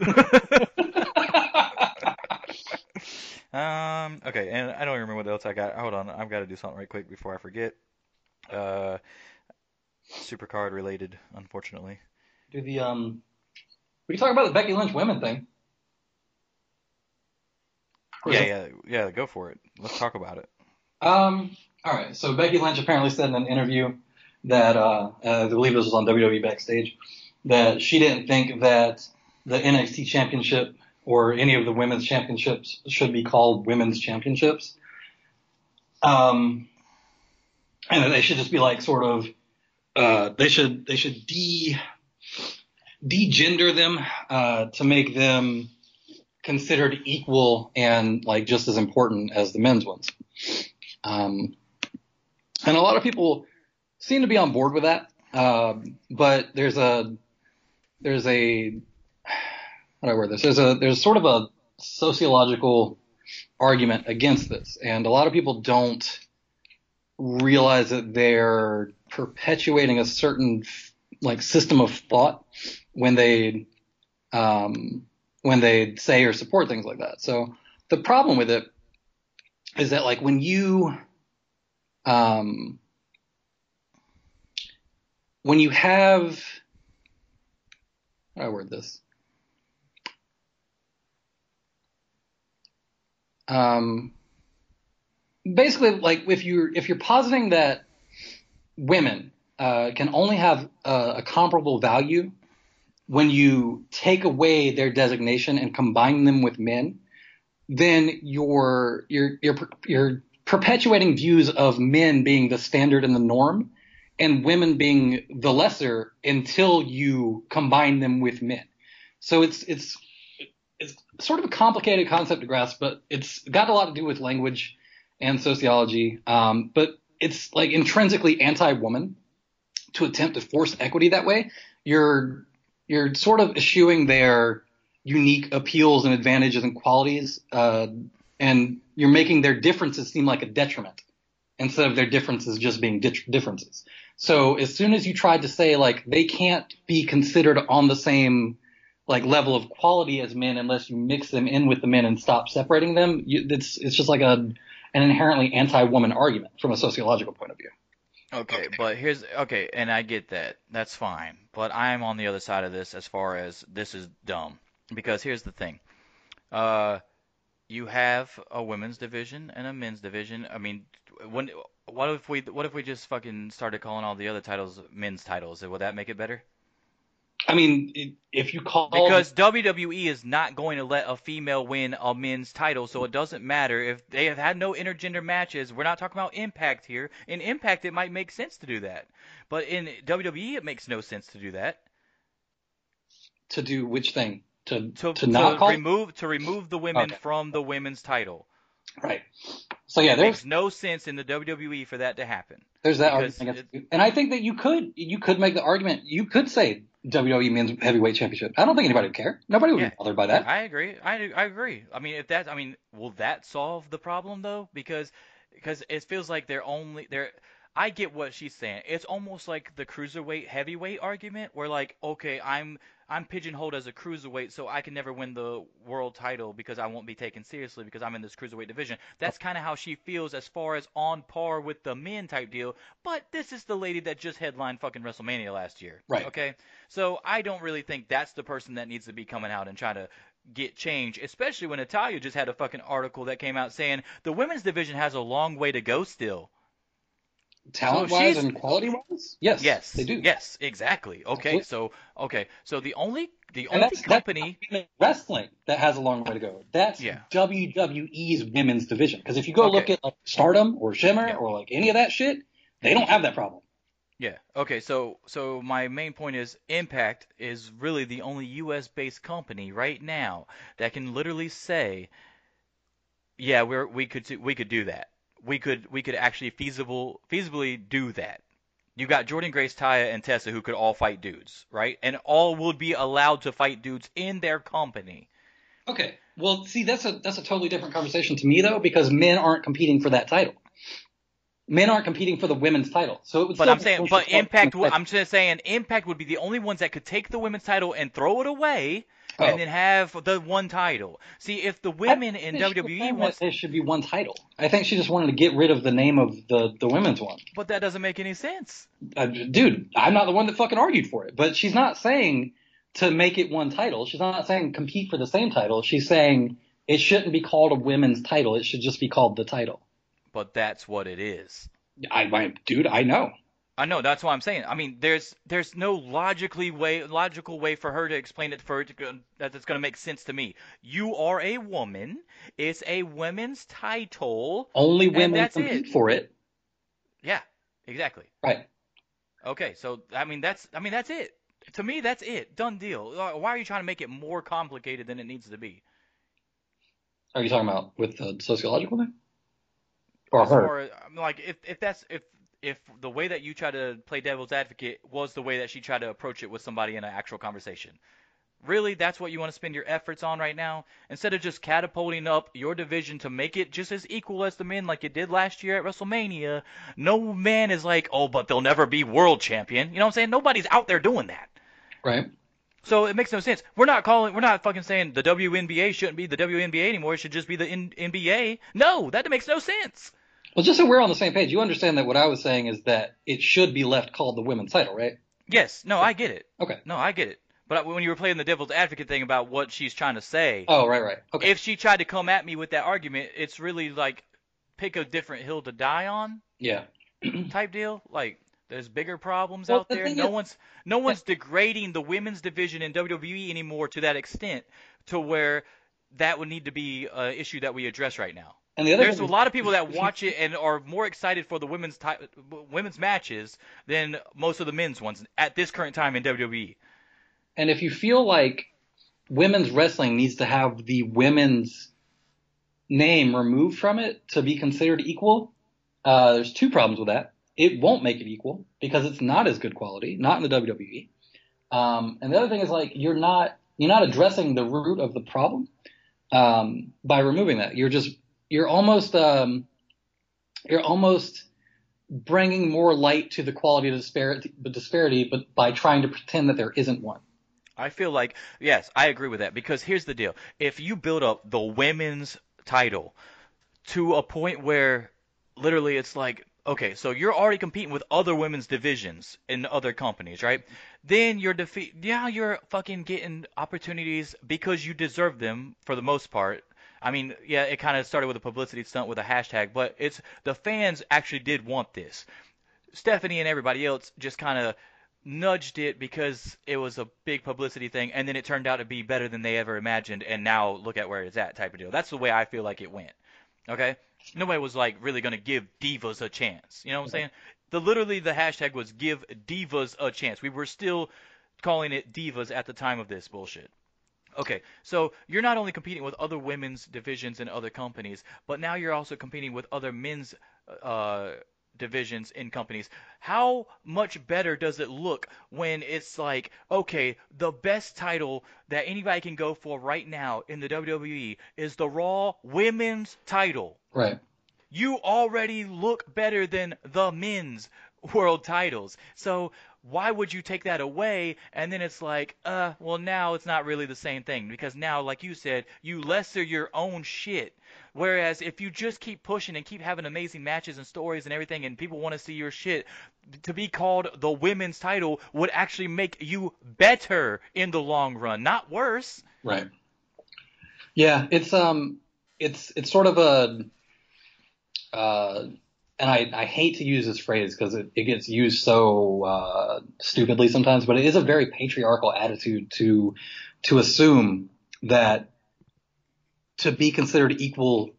A: um. Okay, and I don't remember what else I got. Hold on, I've got to do something right quick before I forget. Uh, supercard related, unfortunately.
B: Do the um. We can talk about the Becky Lynch women thing.
A: Yeah, yeah, yeah. Go for it. Let's talk about it.
B: Um. All right. So Becky Lynch apparently said in an interview that uh, uh, I believe this was on WWE backstage that she didn't think that the NXT Championship or any of the women's championships should be called women's championships. Um, and that they should just be like sort of uh, they should they should de degender them uh, to make them considered equal and like just as important as the men's ones. Um, and a lot of people seem to be on board with that. Um, but there's a there's a how do I word this? There's a there's sort of a sociological argument against this, and a lot of people don't realize that they're perpetuating a certain like system of thought when they um, when they say or support things like that. So the problem with it is that like when you um, when you have how do I word this? Um, basically, like if you're if you're positing that women uh, can only have a, a comparable value when you take away their designation and combine them with men, then you're you're you're you're perpetuating views of men being the standard and the norm, and women being the lesser until you combine them with men. So it's it's it's sort of a complicated concept to grasp, but it's got a lot to do with language and sociology, um, but it's like intrinsically anti-woman to attempt to force equity that way. You're you're sort of eschewing their unique appeals and advantages and qualities, uh, and you're making their differences seem like a detriment instead of their differences just being di- differences. So as soon as you tried to say like they can't be considered on the same like level of quality as men unless you mix them in with the men and stop separating them, you, it's it's just like a an inherently anti-woman argument from a sociological point of view.
A: Okay, but here's okay, and I get that. That's fine. But I'm on the other side of this as far as this is dumb. Because here's the thing. Uh you have a women's division and a men's division. I mean, when what if we what if we just fucking started calling all the other titles men's titles? Would that make it better?
B: I mean, if you call
A: because WWE is not going to let a female win a men's title, so it doesn't matter if they have had no intergender matches. We're not talking about Impact here. In Impact, it might make sense to do that, but in WWE, it makes no sense to do that.
B: To do which thing? To
A: to,
B: to not call
A: remove to remove the women
B: Okay.
A: from the women's title.
B: right. So yeah, there's
A: makes no sense in the WWE for that to happen.
B: there's that argument, and I think that you could you could make the argument. You could say WWE Men's Heavyweight Championship. I don't think anybody would care. Nobody would
A: Yeah.
B: be bothered by that.
A: I agree. I, I agree. I mean, if that, I mean, will that solve the problem though? Because because it feels like they're only they're. I get what she's saying. It's almost like the cruiserweight heavyweight argument, where like, okay, I'm I'm pigeonholed as a cruiserweight, so I can never win the world title because I won't be taken seriously because I'm in this cruiserweight division. That's oh. kind of how she feels as far as on par with the men type deal. But this is the lady that just headlined fucking WrestleMania last year.
B: Right.
A: Okay. So I don't really think that's the person that needs to be coming out and trying to get change, especially when Natalya just had a fucking article that came out saying the women's division has a long way to go still.
B: Talent
A: So
B: wise
A: she's-
B: and quality wise, yes,
A: Yes,
B: they do.
A: Yes, exactly. Okay, so okay, so the only the
B: And
A: only
B: that's,
A: company.
B: that's wrestling that has a long way to go. That's
A: Yeah.
B: WWE's women's division. Because if you go
A: Okay.
B: look at like Stardom or Shimmer
A: Yeah.
B: or like any of that shit, they don't have that problem.
A: Yeah. Okay. So so my main point is Impact is really the only U.S. based company right now that can literally say, yeah, we're we could do- we could do that. We could we could actually feasible feasibly do that. You got Jordynne Grace, Taya, and Tessa who could all fight dudes, right? And all would be allowed to fight dudes in their company.
B: Okay. Well, see, that's a that's a totally different conversation to me though, because men aren't competing for that title. Men aren't competing for the women's title. So it would
A: But I'm saying, but Impact. would- I'm just saying, Impact would be the only ones that could take the women's title and throw it away,
B: Oh.
A: and then have the one title. See, if the women in
B: I think she was
A: WWE wants,
B: there should be one title. I think she just wanted to get rid of the name of the the women's one.
A: but that doesn't make any sense.
B: Uh, dude, I'm not the one that fucking argued for it. But she's not saying to make it one title. She's not saying compete for the same title. She's saying it shouldn't be called a women's title. It should just be called the title.
A: But that's what it is.
B: I, I dude, I know.
A: I know that's what I'm saying. I mean, there's there's no logically way logical way for her to explain it for it to that it's going to make sense to me. You are a woman. It's a women's title.
B: Only women compete
A: it.
B: for it.
A: Yeah, exactly.
B: Right.
A: Okay, so I mean that's I mean that's it. To me, that's it. Done deal. Why are you trying to make it more complicated than it needs to be?
B: Are you talking about with the sociological thing? Or
A: As
B: her?
A: far as, I'm like if if that's if if the way that you try to play devil's advocate was the way that she tried to approach it with somebody in an actual conversation. Really, that's what you want to spend your efforts on right now? Instead of just catapulting up your division to make it just as equal as the men like it did last year at WrestleMania, no man is like, oh, but they'll never be world champion. You know what I'm saying? Nobody's out there doing that.
B: Right.
A: So it makes no sense. We're not calling, we're not fucking saying the WNBA shouldn't be the WNBA anymore. It should just be the N- NBA. No, that makes no sense.
B: Well, just so we're on the same page, you understand that what I was saying is that it should be left called the women's title, right?
A: Yes, no, I get it.
B: Okay.
A: No, I get it. But when you were playing the devil's advocate thing about what she's trying to say,
B: Oh, right, right. Okay.
A: if she tried to come at me with that argument, it's really like pick a different hill to die on
B: yeah.
A: type deal. Like there's bigger problems
B: Well,
A: out
B: the
A: there. No
B: is-
A: one's no one's degrading the women's division in WWE anymore to that extent to where that would need to be an issue that we address right now.
B: And the other
A: There's a
B: thing is-
A: lot of people that watch it and are more excited for the women's ti- women's matches than most of the men's ones at this current time in. WWE.
B: And if you feel like women's wrestling needs to have the women's name removed from it to be considered equal, uh, there's two problems with that. It won't make it equal because it's not as good quality, not in the WWE. Um, and the other thing is like you're not you're not addressing the root of the problem um, by removing that. You're just you're almost um, you're almost bringing more light to the quality of disparity, disparity, but by trying to pretend that there isn't one.
A: I feel like yes, I agree with that because here's the deal: if you build up the women's title to a point where literally it's like okay, so you're already competing with other women's divisions in other companies, right? Then you're defeat. Yeah, you're fucking getting opportunities because you deserve them for the most part. I mean, yeah, it kind of started with a publicity stunt with a hashtag, but it's the fans actually did want this. Stephanie and everybody else just kind of nudged it because it was a big publicity thing, and then it turned out to be better than they ever imagined, and now look at where it's at, type of deal. That's the way I feel like it went. Okay, nobody was like really gonna give divas a chance. You know what I'm saying? The literally the hashtag was give divas a chance. We were still calling it divas at the time of this bullshit. Okay, so you're not only competing with other women's divisions in other companies, but now you're also competing with other men's uh, divisions in companies. How much better does it look when it's like, okay, the best title that anybody can go for right now in the WWE is the Raw Women's title?
B: Right.
A: You already look better than the men's world titles. So why would you take that away? And then it's like, uh, well, now it's not really the same thing because now, like you said, you lesser your own shit. Whereas if you just keep pushing and keep having amazing matches and stories and everything, and people want to see your shit, to be called the women's title would actually make you better in the long run, not worse.
B: Right. Yeah, it's um, it's it's sort of a, uh, and I, I hate to use this phrase because it, it gets used so uh, stupidly sometimes, but it is a very patriarchal attitude to to assume that to be considered equal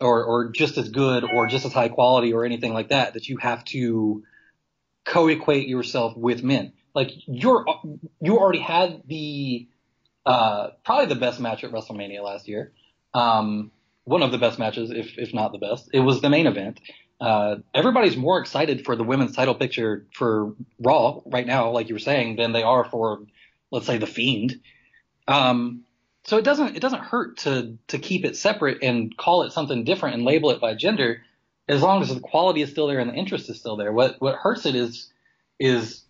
B: or, or just as good or just as high quality or anything like that, that you have to co-equate yourself with men. Like you're, you already had the, uh, probably the best match at WrestleMania last year. Um, one of the best matches, if, if not the best. It was the main event. Uh, everybody's more excited for the women's title picture for Raw right now, like you were saying, than they are for, let's say, the Fiend. Um, so it doesn't it doesn't hurt to to keep it separate and call it something different and label it by gender, as long as the quality is still there and the interest is still there. What what hurts it is is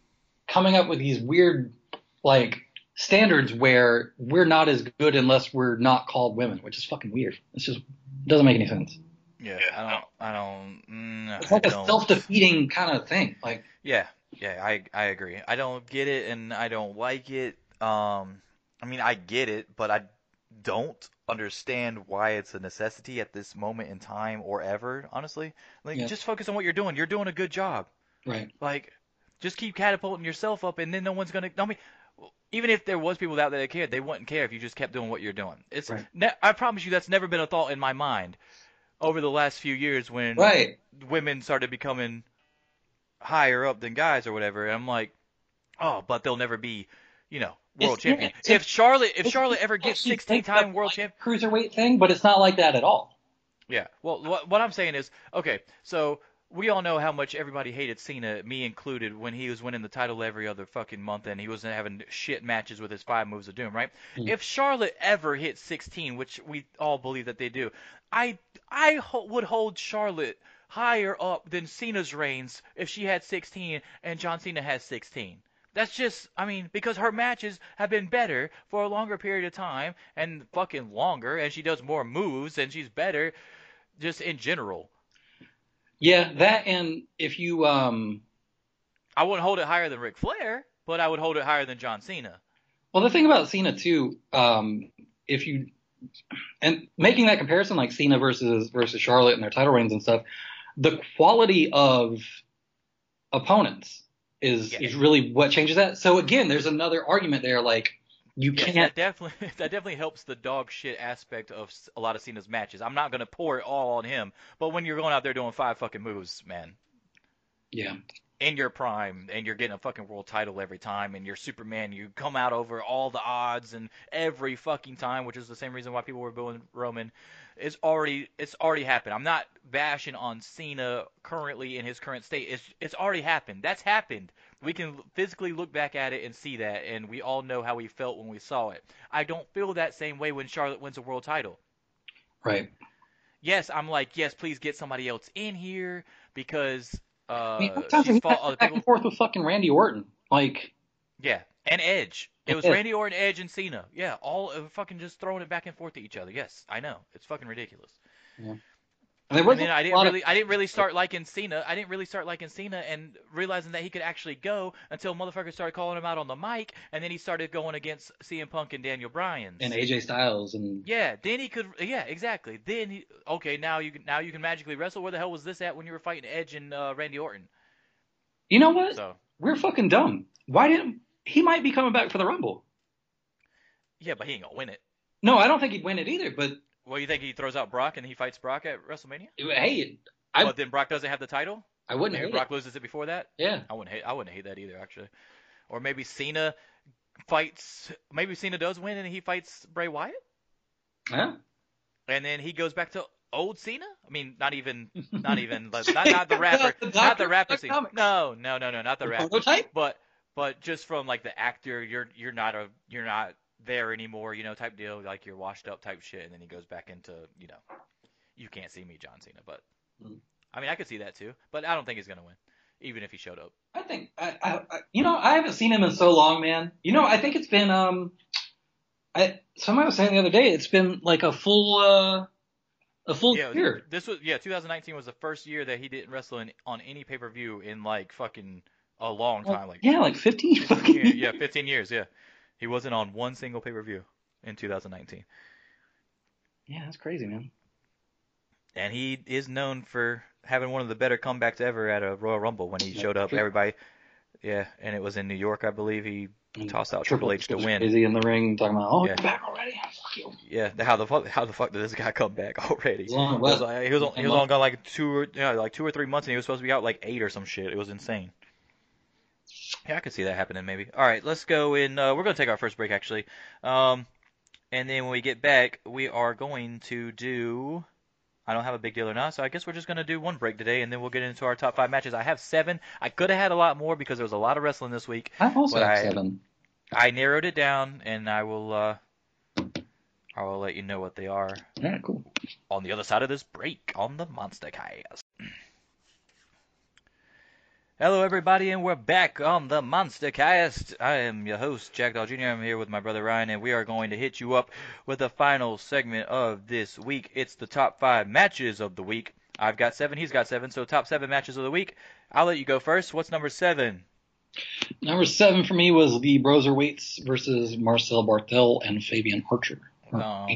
B: coming up with these weird like standards where we're not as good unless we're not called women, which is fucking weird. It's just it doesn't make any sense.
A: Yeah, I don't. I don't. Mm,
B: It's like
A: I
B: a
A: don't.
B: self-defeating kind of thing. Like
A: Yeah, yeah, I I agree. I don't get it and I don't like it. Um, I mean, I get it, but I don't understand why it's a necessity at this moment in time or ever. Honestly, like
B: Yeah.
A: just focus on what you're doing. You're doing a good job.
B: right.
A: Like, just keep catapulting yourself up, and then no one's gonna. I mean, even if there was people out there that cared, they wouldn't care if you just kept doing what you're doing. It's.
B: Right.
A: Ne- I promise you, that's never been a thought in my mind over the last few years when
B: Right.
A: women started becoming higher up than guys or whatever. And I'm like, oh, but they'll never be, you know, world
B: It's-
A: champion.
B: yeah,
A: If Charlotte, if Charlotte ever gets 16 time world
B: like,
A: champion,
B: cruiserweight thing, but it's not like that at all.
A: yeah. Well, what, what I'm saying is, okay, so we all know how much everybody hated Cena, me included, when he was winning the title every other fucking month and he wasn't having shit matches with his five moves of doom, right?
B: Mm.
A: If Charlotte ever hit 16, which we all believe that they do, I I ho- would hold Charlotte higher up than Cena's reigns if she had 16 and John Cena has 16. That's just, I mean, because her matches have been better for a longer period of time and fucking longer, and she does more moves and she's better just in general.
B: Yeah, that and if you um
A: I wouldn't hold it higher than Ric Flair, but I would hold it higher than John Cena.
B: well the thing about Cena too, um if you and making that comparison like Cena versus versus Charlotte and their title reigns and stuff, the quality of opponents is
A: Yeah.
B: is really what changes that. So again, there's another argument there like you
A: Yes,
B: can't
A: that definitely that definitely helps the dog shit aspect of a lot of Cena's matches. I'm not gonna pour it all on him, but when you're going out there doing five fucking moves, man,
B: yeah.
A: in your prime and you're getting a fucking world title every time and you're Superman, you come out over all the odds and every fucking time, which is the same reason why people were booing Roman. It's already it's already happened. I'm not bashing on Cena currently in his current state. It's it's already happened. That's happened. We can physically look back at it and see that, and we all know how we felt when we saw it. I don't feel that same way when Charlotte wins a world title.
B: Right.
A: Yes, I'm like, yes, please get somebody else in here because uh,
B: I mean,
A: she's fought
B: back,
A: other
B: back
A: people.
B: and forth with fucking Randy Orton. Like,
A: Yeah, and Edge. It was
B: Yeah.
A: Randy Orton, Edge, and Cena. Yeah, all fucking just throwing it back and forth to each other. Yes, I know. It's fucking ridiculous.
B: and there was
A: And then
B: a
A: I didn't
B: of-
A: I didn't really start liking Cena. I didn't really start liking Cena and realizing that he could actually go until motherfuckers started calling him out on the mic, and then he started going against CM Punk and Daniel Bryan.
B: and AJ Styles and
A: Yeah, then he could. Yeah, exactly. Then he. Okay, now you can now you can magically wrestle. Where the hell was this at when you were fighting Edge and uh, Randy Orton?
B: you know what?
A: So
B: We're fucking dumb. Why didn't he might be coming back for the Rumble?
A: yeah, but he ain't gonna win it.
B: No, I don't think he'd win it either. But
A: Well, you think he throws out Brock and he fights Brock at WrestleMania?
B: hey, I
A: but then Brock doesn't have the title.
B: I wouldn't
A: Maybe
B: hate
A: Brock
B: it.
A: loses it before that.
B: Yeah.
A: I wouldn't hate. I wouldn't hate that either, actually. Or maybe Cena fights. Maybe Cena does win and he fights Bray Wyatt,
B: Huh?
A: and then he goes back to old Cena. I mean, not even, not even, not not the rapper,
B: The
A: not the rapper Cena.
B: Comics.
A: No, no, no, no, not the
B: The
A: rapper.
B: prototype?
A: But but just from like the actor, you're you're not a you're not there anymore, you know, type deal. Like you're washed up type shit, and then he goes back into you know, you can't see me, John Cena. But
B: Mm.
A: I mean, I could see that too. But I don't think he's gonna win, even if he showed up.
B: I think I, I, I you know I haven't seen him in so long, man. You know I think it's been um, I somebody was saying the other day it's been like a full uh, a full
A: Yeah,
B: year.
A: this was yeah, 2019 was the first year that he didn't wrestle in, on any pay per view in like fucking a long time, like
B: yeah, like fifteen fucking
A: years, yeah, 15 years, yeah. He wasn't on one single pay per view in 2019,
B: Yeah, that's crazy, man.
A: and he is known for having one of the better comebacks ever at a Royal Rumble when he
B: Yeah,
A: showed up.
B: true.
A: Everybody, yeah, and it was in New York, I believe. He tossed out Triple H to win.
B: Is he in the ring, talking about oh
A: Yeah.
B: back already. Fuck you.
A: Yeah, how the fuck how the fuck did this guy come back already?
B: Long as-
A: It was like, he was on, he was
B: Well-
A: on gone like two or yeah, like two or three months, and he was supposed to be out like eight or some shit. It was insane. Yeah, I could see that happening maybe. All right, let's go in. Uh, we're gonna take our first break actually, um, and then when we get back, we are going to do. I don't have a big deal or not, so I guess we're just gonna do one break today, and then we'll get into our top five matches. I have seven. I could have had a lot more because there was a lot of wrestling this week.
B: I also have
A: I-
B: seven.
A: I narrowed it down, and I will. Uh, I will let you know what they are
B: All right, cool.
A: on the other side of this break on the Monster Cast. Hello, everybody, and we're back on the Monster Cast. I am your host, Jack Dahl Jr. I'm here with my brother Ryan, and we are going to hit you up with the final segment of this week. It's the top five matches of the week. I've got seven, he's got seven, so top seven matches of the week. I'll let you go first. What's number seven?
B: Number seven for me was the Broserweights versus Marcel Barthel and Fabian Aichner. Or-
A: Um,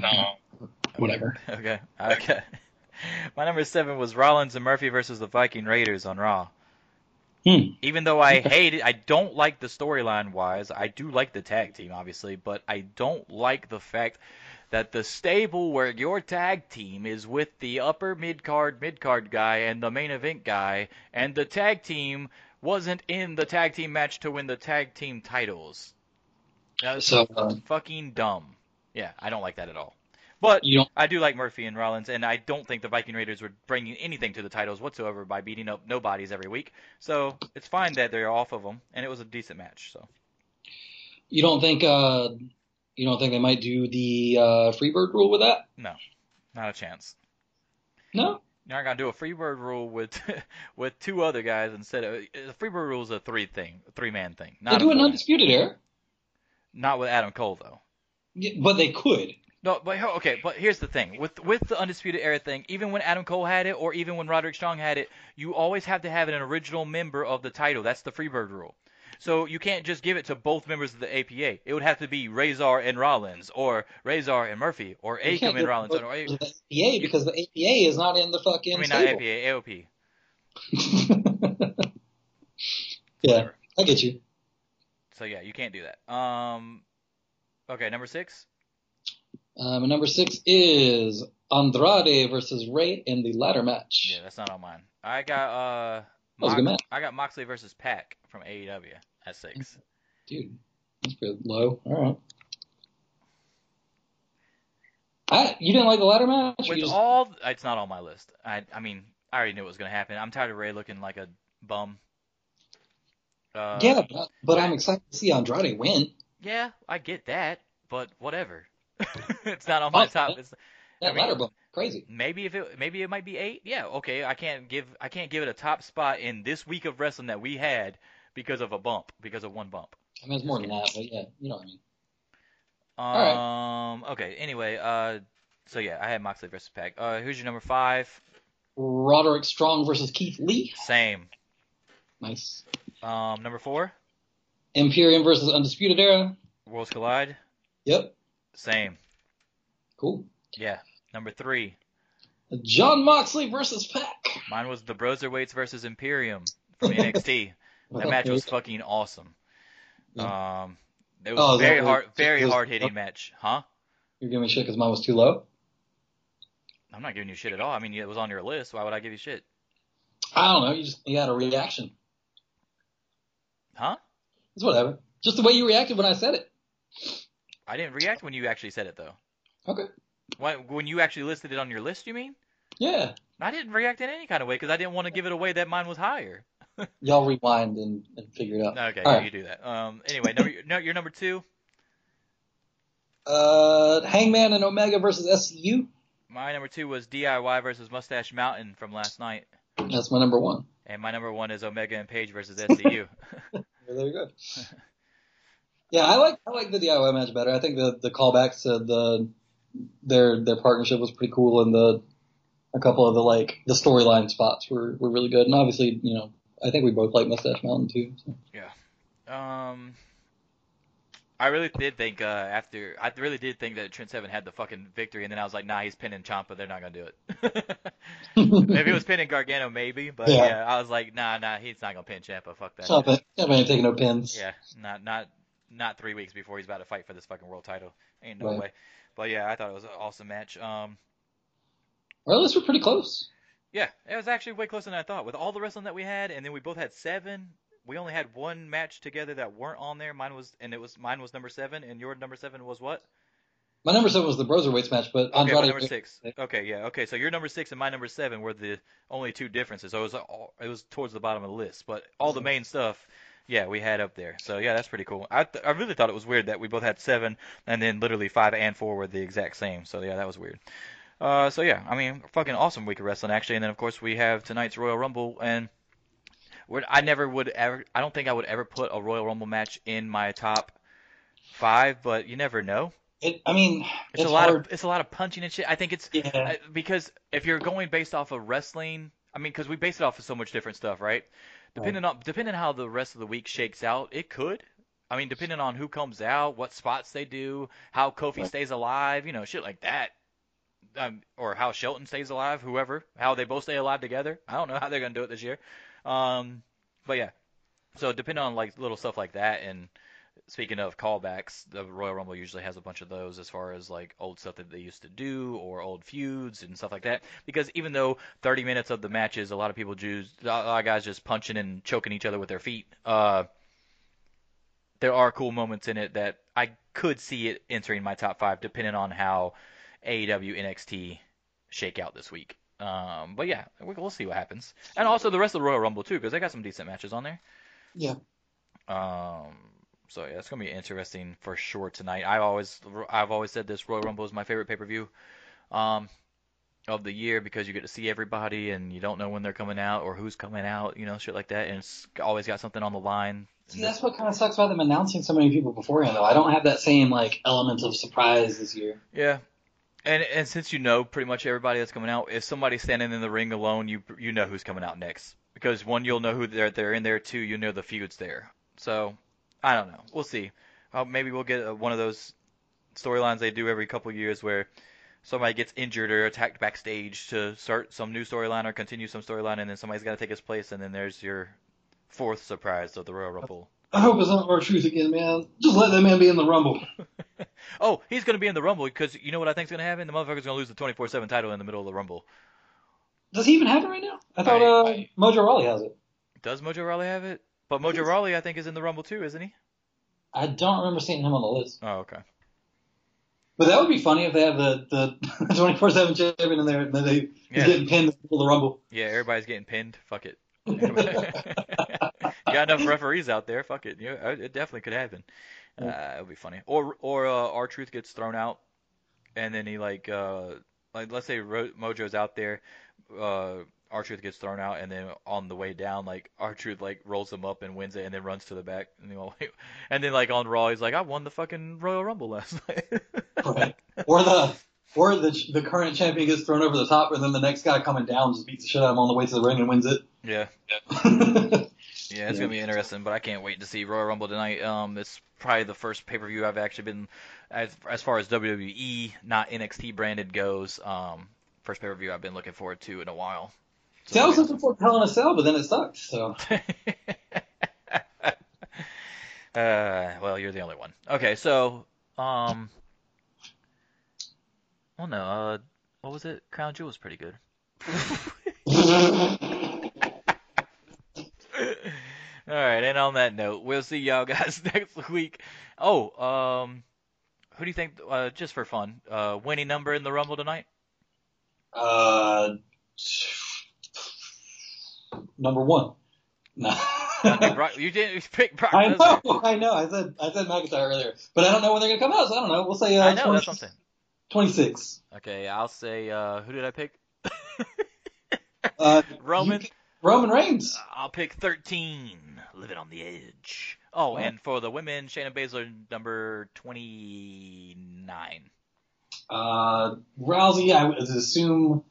B: Whatever.
A: Okay. Okay. My number seven was Rollins and Murphy versus the Viking Raiders on Raw.
B: Hmm.
A: Even though I hate it, I don't like the storyline wise. I do like the tag team, obviously, but I don't like the fact that the stable where your tag team is with the upper mid card, mid card guy and the main event guy, and the tag team wasn't in the tag team match to win the tag team titles. That's
B: So uh,
A: fucking dumb. Yeah, I don't like that at all. But
B: you.
A: I do like Murphy and Rollins, and I don't think the Viking Raiders were bringing anything to the titles whatsoever by beating up nobodies every week. So it's fine that they're off of them, and it was a decent match. So
B: You don't think. Uh, you don't think they might do the uh, Freebird rule with that?
A: No, not a chance.
B: No.
A: You're not gonna do a Freebird rule with with two other guys instead of the Freebird rule is a three thing, three man thing. Not
B: They
A: a
B: do an undisputed era,
A: Not with Adam Cole though.
B: Yeah, but they could.
A: No, but okay, but here's the thing with with the undisputed era thing. Even when Adam Cole had it, or even when Roderick Strong had it, you always have to have an original member of the title. That's the Freebird rule. So you can't just give it to both members of the APA. It would have to be Rezar and Rollins, or Rezar and Murphy, or Akam and Rollins. Or,
B: the APA because the APA is not in the fucking.
A: I mean, not
B: stable.
A: APA, AOP.
B: yeah,
A: Whatever.
B: I get you.
A: So yeah, you can't do that. Um, okay, number six.
B: Um, and number six is Andrade versus Rey in the ladder match.
A: Yeah, that's not on mine. I got uh,
B: That was a good match.
A: I got Moxley versus Pac from AEW at six.
B: Dude, that's pretty low. All right. I, you didn't like the ladder match?
A: With
B: just-
A: all, it's not on my list. I, I mean, I already knew it was gonna happen. I'm tired of Rey looking like a bum. Uh,
B: yeah, but, but I'm excited to see Andrade win.
A: Yeah, I get that, but whatever. it's not on my
B: Oh,
A: top. It's,
B: That
A: I mean-
B: ladder bump, crazy.
A: maybe if it maybe it might be eight. Yeah, okay. I can't give I can't give it a top spot in this week of wrestling that we had because of a bump, because of one bump.
B: I mean, it's more than that, but yeah, you know what I mean.
A: Um. Okay. Anyway. Uh. So yeah, I had Moxley versus Pac. Uh. Who's your number five?
B: Roderick Strong versus Keith Lee.
A: Same.
B: Nice.
A: Um. Number four.
B: Imperium versus Undisputed Era.
A: Worlds Collide.
B: Yep.
A: Same.
B: Cool.
A: Yeah. Number three.
B: Jon Moxley versus Pac.
A: Mine was the Broserweights versus Imperium from NXT. That match was fucking awesome. Um. It was
B: Oh,
A: a very
B: what-
A: hard, very
B: was-
A: hard hitting match, huh?
B: You're giving me shit because mine was too low.
A: I'm not giving you shit at all. I mean, it was on your list. Why would I give you shit?
B: I don't know. You just you had a reaction.
A: Huh?
B: It's whatever. Just the way you reacted when I said it.
A: I didn't react when you actually said it though.
B: Okay.
A: When, when you actually listed it on your list, you mean?
B: Yeah.
A: I didn't react in any kind of way because I didn't want to give it away that mine was higher.
B: Y'all rewind and, and figure it out.
A: Okay, yeah,
B: right.
A: you do that. Um. Anyway, number, no, you're number two.
B: Uh, Hangman and Omega versus SCU.
A: My number two was DIY versus Mustache Mountain from last night,
B: That's my number one.
A: and my number one is Omega and Page versus SCU.
B: Well, there you go. Yeah, I like I like the DIY match better. I think the the callbacks to the their their partnership was pretty cool, and the a couple of the like the storyline spots were were really good. And obviously, you know, I think we both like Mustache Mountain too. So.
A: um. I really did think uh, after I really did think that Trent Seven had the fucking victory, and then I was like, nah, he's pinning Ciampa. They're not gonna do it. if he was pinning Gargano, maybe, but
B: Yeah.
A: yeah. I was like, nah, nah, he's not gonna pin Ciampa. Fuck that.
B: It. Stop ain't taking no pins.
A: Yeah, not not not three weeks before he's about to fight for this fucking world title. Ain't no
B: Right.
A: way. But yeah, I thought it was an awesome match. Um,
B: Well, this were pretty close.
A: yeah, it was actually way closer than I thought. With all the wrestling that we had, and then we both had seven. We only had one match together that weren't on there. Mine was, and it was mine was number seven, and your number seven was what?
B: My number seven was the Broserweights match, but
A: Okay,
B: Andrade.
A: number six. Okay, yeah, okay. So your number six and my number seven were the only two differences. So it was all, it was towards the bottom of the list, but all the main stuff, yeah, we had up there. So yeah, that's pretty cool. I th- I really thought it was weird that we both had seven, and then literally five and four were the exact same. So yeah, that was weird. Uh, so yeah, I mean, fucking awesome week of wrestling actually, and then of course we have tonight's Royal Rumble, and I never would ever, I don't think I would ever put a Royal Rumble match in my top five, but you never know.
B: It, I mean,
A: It's,
B: it's
A: a lot
B: hard.
A: of it's a lot of punching and shit. I think it's
B: yeah.
A: Because if you're going based off of wrestling, I mean, because we base it off of so much different stuff, right? Depending on depending how the rest of the week shakes out, it could. I mean, depending on who comes out, what spots they do, how Kofi
B: Right.
A: stays alive, you know, shit like that. Um, or how Shelton stays alive, whoever, how they both stay alive together. I don't know how they're gonna do it this year. Um, but yeah, so depending on like little stuff like that, and speaking of callbacks, the Royal Rumble usually has a bunch of those as far as like old stuff that they used to do or old feuds and stuff like that. Because even though 30 minutes of the matches, a lot of people choose, a lot of guys just punching and choking each other with their feet. Uh, there are cool moments in it that I could see it entering my top five, depending on how AEW NXT shake out this week. Um, but yeah, we- we'll see what happens. And also the rest of the Royal Rumble too, because they got some decent matches on there.
B: Yeah.
A: Um, so yeah, it's gonna be interesting for sure tonight. I've always I've always said this Royal Rumble is my favorite pay per view, um, of the year because you get to see everybody and you don't know when they're coming out or who's coming out, you know, shit like that, and it's always got something on the line.
B: See, that's what kind of sucks about them announcing so many people beforehand, though. I don't have that same like element of surprise this year.
A: Yeah. And and since you know pretty much everybody that's coming out, if somebody's standing in the ring alone, you you know who's coming out next because one you'll know who they're they're in there, two you know the feud's there. So I don't know. We'll see. Uh, maybe we'll get uh, one of those storylines they do every couple years where somebody gets injured or attacked backstage to start some new storyline or continue some storyline, and then somebody's got to take his place, and then there's your fourth surprise of the Royal Rumble.
B: I hope it's not R-Truth again, man. Just let that man be in the rumble.
A: Oh, he's going to be in the Rumble because you know what I think's going to happen? The motherfucker's going to lose the 24/7 title in the middle of the Rumble.
B: Does he even have it right now? I thought
A: I-
B: uh,
A: I-
B: Mojo Rawley has it.
A: Does Mojo Rawley have it? But Mojo. Rawley, I think, is in the Rumble too, isn't he?
B: I don't remember seeing him on the list.
A: Oh, okay.
B: But that would be funny if they have the the 24 seven champion in there and then they
A: Yeah.
B: getting pinned for the rumble.
A: Yeah, everybody's getting pinned. Fuck it. you got enough referees out there. Fuck it. Yeah, it definitely could happen. Uh, it would be funny. Or or uh, R-Truth gets thrown out, and then he like uh like let's say Ro- Mojo's out there, uh R-Truth gets thrown out, and then on the way down like R-Truth like rolls him up and wins it, and then runs to the back, and, know, and then like on Raw he's like I won the fucking Royal Rumble last night.
B: Right. Or the or the the current champion gets thrown over the top and then the next guy coming down just beats the shit out of him on the way to the ring and wins it.
A: yeah.
B: yeah.
A: Yeah, it's gonna be interesting, but I can't wait to see Royal Rumble tonight. Um, it's probably the first pay per view I've actually been, as as far as WWE, not NXT branded goes. Um, first pay per view I've been looking forward to in a while.
B: Was looking for Hell in a Cell, but then it sucked. So
A: uh, well, you're the only one. Okay, so um, well, no, uh, what was it? Crown Jewel was pretty good. All right, and on that note, we'll see y'all guys next week. Oh, um, who do you think, uh, just for fun, uh, winning number in the Rumble tonight?
B: uh, number one. No.
A: Uh, you didn't pick Brock
B: I
A: Lesnar.
B: know, I know. I said I said McIntyre earlier, but I don't know when they're gonna come out. So I don't know. We'll say uh,
A: I know,
B: 20
A: that's what
B: 26.
A: Okay, I'll say, uh, who did I pick?
B: Uh,
A: Roman.
B: Roman Reigns.
A: I'll pick 13. Living on the edge. Oh, and for the women, Shayna Baszler, number 29.
B: Uh, Rousey, I would assume.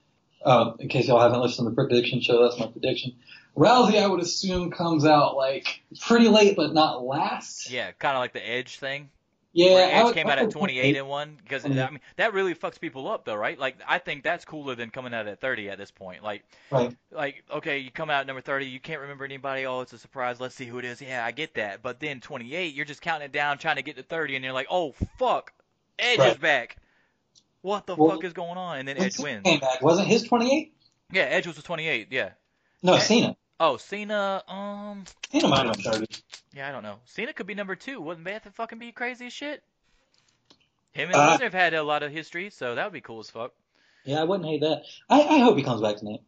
B: Uh, in case y'all haven't listened to the prediction show, that's my prediction. Rousey, I would assume comes out like pretty late, but not last.
A: Yeah, kind of like the Edge thing.
B: Yeah,
A: where Edge
B: would-
A: came out at 28 and one because I mean that really fucks people up though, right? Like I think that's cooler than coming out at 30 at this point. Like
B: Right.
A: like okay, you come out at number 30, you can't remember anybody. Oh, it's a surprise. Let's see who it is. Yeah, I get that. But then 28, you're just counting it down, trying to get to 30, and you're like, oh fuck, Edge is back. What the
B: Well,
A: fuck is going on? And then Edge wins.
B: Came back. Wasn't his 28?
A: Yeah, Edge was the 28. Yeah.
B: No,
A: Yeah.
B: Cena.
A: Oh, Cena. Um.
B: Cena might have 30.
A: Yeah, I don't know. Cena could be number two. Wouldn't that fucking be crazy as shit? Him and
B: Uh,
A: Lesnar have had a lot of history, so that would be cool as fuck.
B: Yeah, I wouldn't hate that. I, I hope he comes back tonight.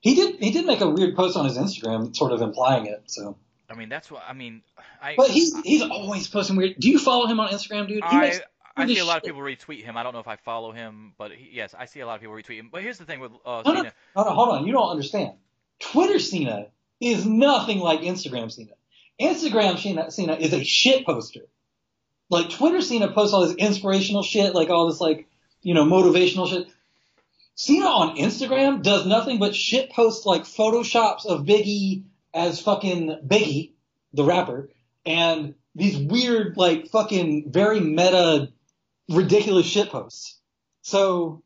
B: He did. He did make a weird post on his Instagram, sort of implying it. So,
A: I mean, that's what I mean. I
B: but he's he's always posting weird. Do you follow him on Instagram, dude? He
A: I,
B: makes
A: I see a lot of people retweet him. I don't know if I follow him, but he, yes, I see a lot of people retweet him. But here's the thing with uh,
B: no,
A: Cena.
B: no, no, hold on. You don't understand. Twitter Cena is nothing like Instagram Cena. Instagram Cena, is a shit poster. Like Twitter Cena posts all this inspirational shit, like all this like, you know, motivational shit. Cena on Instagram does nothing but shit post like photoshops of Biggie as fucking Biggie, the rapper, and these weird like fucking very meta, ridiculous shit posts. So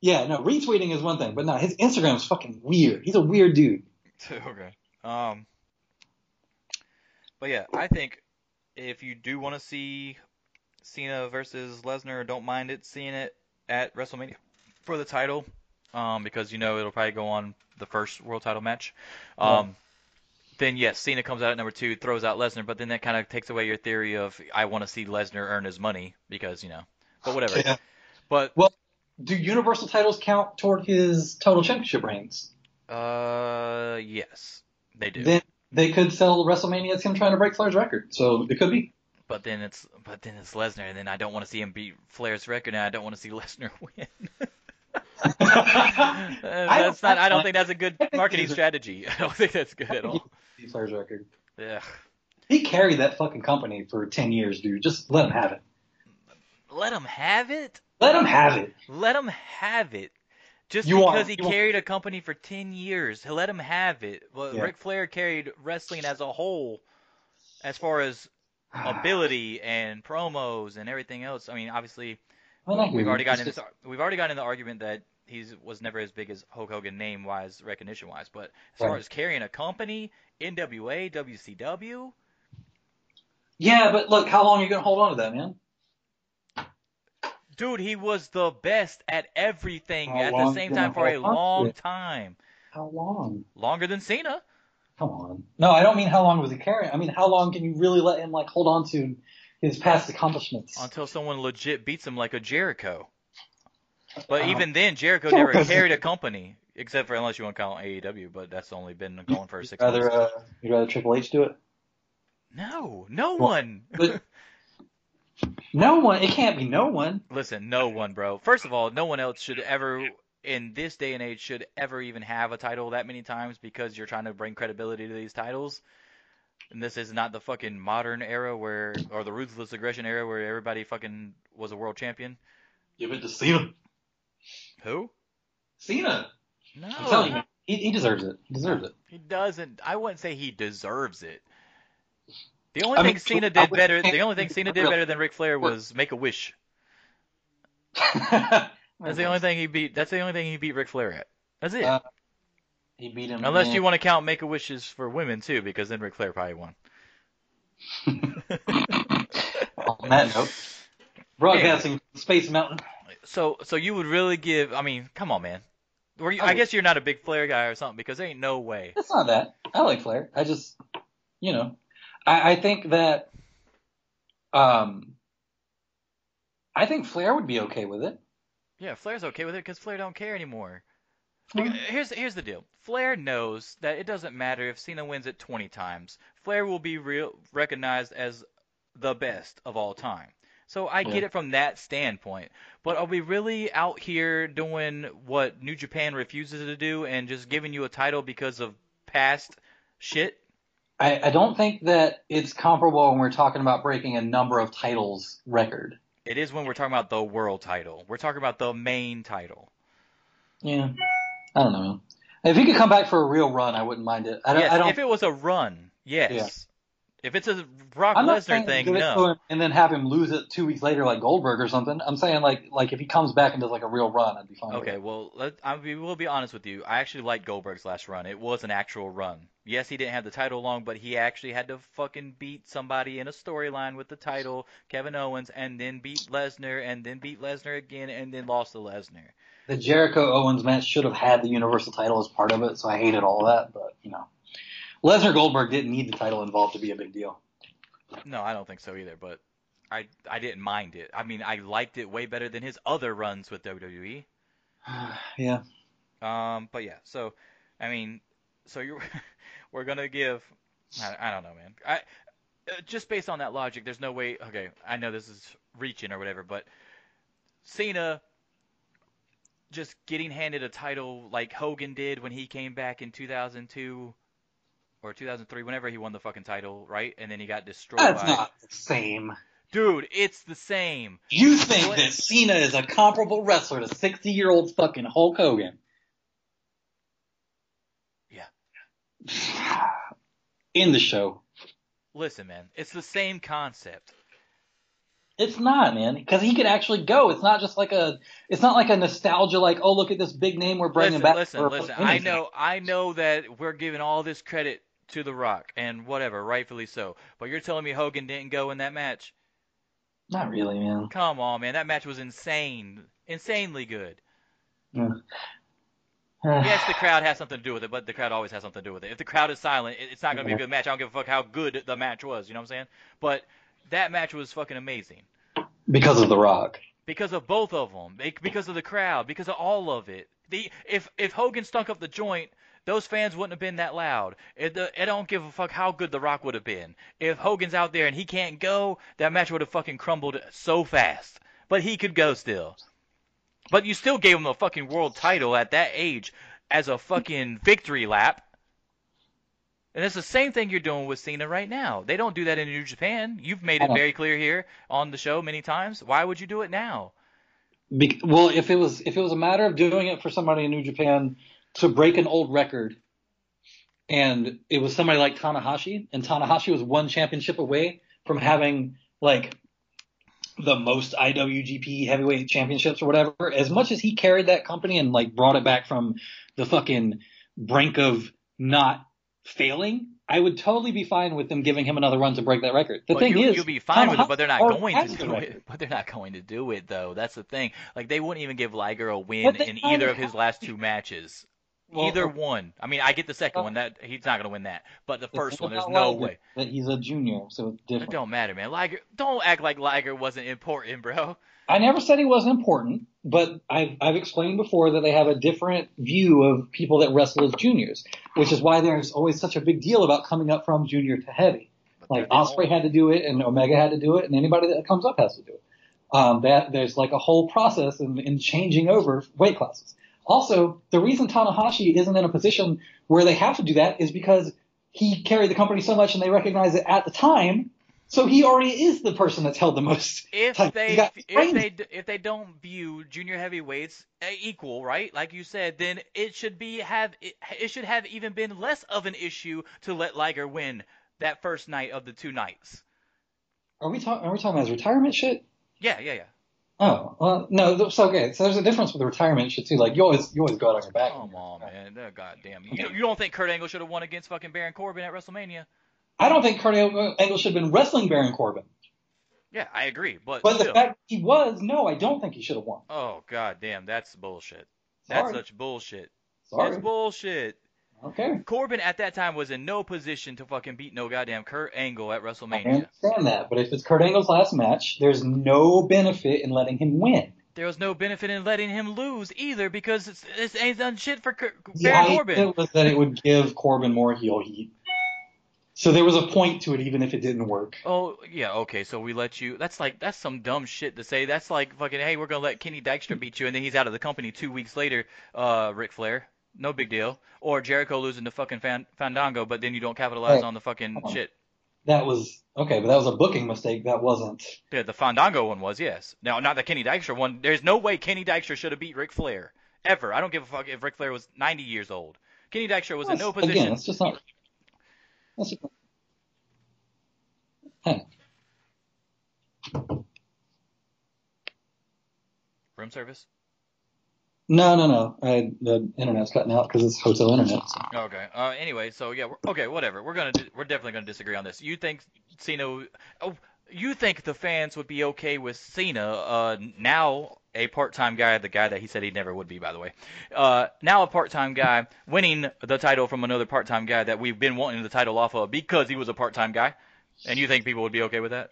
B: yeah, no, retweeting is one thing, but no, his Instagram is fucking weird. He's a weird dude.
A: okay. Um. But yeah, I think if you do want to see Cena versus Lesnar, don't mind it seeing it at WrestleMania for the title, um, because you know it'll probably go on the first world title match. Um, then yes, Cena comes out at number two, throws out Lesnar, but then that kind of takes away your theory of I want to see Lesnar earn his money because you know, but whatever.
B: Yeah.
A: But
B: Do universal titles count toward his total championship reigns?
A: uh, yes, they do.
B: Then they could sell WrestleMania as him trying to break Flair's record. So it could be.
A: But then it's but then it's Lesnar, and then I don't want to see him beat Flair's record, and I don't want to see Lesnar win. That's not. I don't think that's a good marketing strategy. I don't think that's good at all.
B: Beat Flair's record.
A: Yeah.
B: He carried that fucking company for ten years, dude. Just let him have it.
A: Let him have it.
B: Let him have it.
A: Let him have it. Just
B: You want-
A: because he
B: you want-
A: carried a company for ten years, let him have it. Well,
B: Yeah.
A: Ric Flair carried wrestling as a whole, as far as ability and promos and everything else. I mean, obviously,
B: mean,
A: we've already gotten in
B: It's
A: we've already gotten in the argument that he was never as big as Hulk Hogan name wise, recognition wise. But as far as carrying a company, NWA, WCW,
B: Yeah, but look, how long are you gonna hold on to that, man?
A: Dude, he was the best at everything
B: How
A: at the
B: long
A: same time for a long time,
B: How long?
A: longer than Cena.
B: Come on. No, I don't mean how long was he carrying. I mean how long can you really let him like hold on to his past accomplishments?
A: Until someone legit beats him like a Jericho. But
B: Uh,
A: even then, Jericho never
B: Jericho's-
A: carried a company, except for unless you want to count AEW, but that's only been going for
B: You'd
A: six
B: rather
A: months.
B: uh, you'd rather Triple H do it?
A: No, no one.
B: but- No one. It can't be no one.
A: Listen, no one, bro. First of all, no one else should ever, in this day and age, should ever even have a title that many times because you're trying to bring credibility to these titles. And this is not the fucking modern era where, or the ruthless aggression era where everybody fucking was a world champion.
B: Give it to Cena.
A: Who?
B: Cena.
A: No.
B: I'm telling you, he, he deserves it. He deserves it.
A: He doesn't. I wouldn't say he deserves it. The only
B: I
A: thing
B: mean,
A: Cena did better. The only thing Cena did better than Ric Flair was make a wish.
B: That's
A: the only thing he beat. That's the only thing he beat Ric Flair at. That's it.
B: Uh, He beat him.
A: Unless
B: in-
A: you want to count make a wishes for women too, because then Ric Flair probably won.
B: On that note, broadcasting from Space Mountain.
A: So, so you would really give? I mean, come on, man. Were you,
B: I
A: I guess you're not a big Flair guy or something, because there ain't no way.
B: It's not that. I like Flair. I just, you know, I, I think that, um, I think Flair would be okay with it.
A: Yeah, Flair's okay with it because Flair don't care anymore. Like, Here's here's the deal. Flair knows that it doesn't matter if Cena wins it 20 times. Flair will be real recognized as the best of all time. So I get it from that standpoint. But are we really out here doing what New Japan refuses to do and just giving you a title because of past shit?
B: I, I don't think that it's comparable when we're talking about breaking a number of titles record.
A: It is when we're talking about the world title. We're talking about the main title.
B: Yeah, I don't know. If he could come back for a real run, I wouldn't mind it. I don't.
A: yes,
B: I don't
A: if it was a run, yes. If it's a Brock Lesnar thing, no.
B: and then have him lose it two weeks later like Goldberg or something. I'm saying like like if he comes back and does like a real run, I'd be fine. with
A: Okay, well, let, I we will be honest with you. I actually liked Goldberg's last run. It was an actual run. Yes, he didn't have the title long, but he actually had to fucking beat somebody in a storyline with the title, Kevin Owens, and then beat Lesnar, and then beat Lesnar again, and then lost to Lesnar.
B: The Jericho Owens match should have had the Universal title as part of it, so I hated all that. But you know, Lesnar Goldberg didn't need the title involved to be a big deal.
A: No, I don't think so either, but I I didn't mind it. I mean, I liked it way better than his other runs with WWE.
B: yeah.
A: Um, but yeah, so I mean, so you're we're gonna give. I, I don't know, man. I uh, just based on that logic, there's no way. Okay, I know this is reaching or whatever, but Cena just getting handed a title like Hogan did when he came back in 2002 or 2003, whenever he won the fucking title, right? And then he got destroyed.
B: That's
A: by...
B: not the same.
A: Dude, it's the same.
B: You think
A: What?
B: that Cena is a comparable wrestler to 60 year old fucking Hulk Hogan?
A: Yeah.
B: In the show.
A: Listen, man, it's the same concept.
B: It's not, man, because he could actually go. It's not just like a. It's not like a nostalgia, like oh look at this big name we're bringing
A: listen,
B: back.
A: listen, listen. I know, I know that we're giving all this credit to The Rock and whatever, rightfully so. But you're telling me Hogan didn't go in that match?
B: Not really, man.
A: Come on, man. That match was insane, insanely good. Yes, the crowd has something to do with it, but the crowd always has something to do with it. If the crowd is silent, it's not going to be a good match. I don't give a fuck how good the match was. You know what I'm saying? But that match was fucking amazing
B: because of The Rock.
A: because of both of them, because of the crowd, because of all of it. The if if Hogan stunk up the joint, those fans wouldn't have been that loud. It, the, it don't give a fuck how good The Rock would have been. If Hogan's out there and he can't go, that match would have fucking crumbled so fast. But he could go still. But you still gave him a fucking world title at that age as a fucking victory lap. And it's the same thing you're doing with Cena right now. They don't do that in New Japan. You've made it very clear here on the show many times. Why would you do it now?
B: Be- well, if it was if it was a matter of doing it for somebody in New Japan to break an old record, and it was somebody like Tanahashi, and Tanahashi was one championship away from having like the most IWGP heavyweight championships or whatever. As much as he carried that company and like brought it back from the fucking brink of not failing, I would totally be fine with them giving him another run to break that record. The
A: But
B: thing
A: you,
B: is,
A: you'll be fine with it, but they're not going to do
B: record.
A: it. But they're not going to do it though. That's the thing. Like they wouldn't even give Liger a win
B: they
A: in either of his last two matches.
B: Well,
A: Either
B: uh,
A: one. I mean, I get the second
B: uh,
A: one. That he's not gonna win that. But the first one, there's no
B: Liger
A: way.
B: That he's a junior, so it's
A: It
B: different.
A: don't matter, man. Liger, don't act like Liger wasn't important, bro.
B: I never said he wasn't important, but I've, I've explained before that they have a different view of people that wrestle as juniors, which is why there's always such a big deal about coming up from junior to heavy. Like Ospreay had to do it, and Omega had to do it, and anybody that comes up has to do it. Um, that there's like a whole process in, in changing over weight classes. Also, the reason Tanahashi isn't in a position where they have to do that is because he carried the company so much, and they recognize it at the time. So he already is the person that's held the most.
A: if
B: time.
A: they if they if they don't view junior heavyweights uh, equal, right? Like you said, then it should be have it, it should have even been less of an issue to let Liger win that first night of the two nights.
B: Are we talking? Are we talking about his retirement shit?
A: Yeah, yeah, yeah.
B: Oh, well, no. So okay, so there's a difference with the retirement shit too. Like you always, you always go out on your back.
A: Come on, man. Uh, God damn. You, you don't think Kurt Angle should have won against fucking Baron Corbin at WrestleMania?
B: I don't think Kurt Angle should have been wrestling Baron Corbin,
A: Yeah, I agree. But,
B: but the fact he was, no, I don't think he should have won.
A: oh god damn, that's bullshit. That's such bullshit.
B: sorry.
A: It's bullshit.
B: Okay,
A: Corbin at that time was in no position to fucking beat no goddamn Kurt Angle at WrestleMania.
B: I understand that, but if it's Kurt Angle's last match, there's no benefit in letting him win.
A: There was no benefit in letting him lose either because it's, it's ain't done shit for Kurt,
B: The
A: Baron
B: idea
A: Corbin.
B: was that it would give Corbin more heel heat. So there was a point to it, even if it didn't work.
A: Oh yeah, okay. So we let you. That's like that's some dumb shit to say. That's like fucking. Hey, we're gonna let Kenny Dykstra beat you, and then he's out of the company two weeks later. Uh, Ric Flair, no big deal. Or Jericho losing to fucking Fan- Fandango, but then you don't capitalize
B: Hey,
A: on the fucking
B: on.
A: shit.
B: That was okay, but that was a booking mistake. That wasn't.
A: Yeah, the Fandango one was yes. Now, not the Kenny Dykstra one. There's no way Kenny Dykstra should have beat Ric Flair ever. I don't give a fuck if Ric Flair was 90 years old. Kenny Dykstra was in no position.
B: Again, it's just not. That's just, hang.
A: Room service.
B: No, no, no. I, the internet's cutting out because it's hotel internet. So.
A: Okay. Uh, anyway, so yeah, okay, whatever. We're gonna we're definitely gonna disagree on this. You think Cena? Oh, you think the fans would be okay with Cena? Uh, now a part-time guy, the guy that he said he never would be, by the way. Uh, now a part-time guy winning the title from another part-time guy that we've been wanting the title off of because he was a part-time guy. And you think people would be okay with that?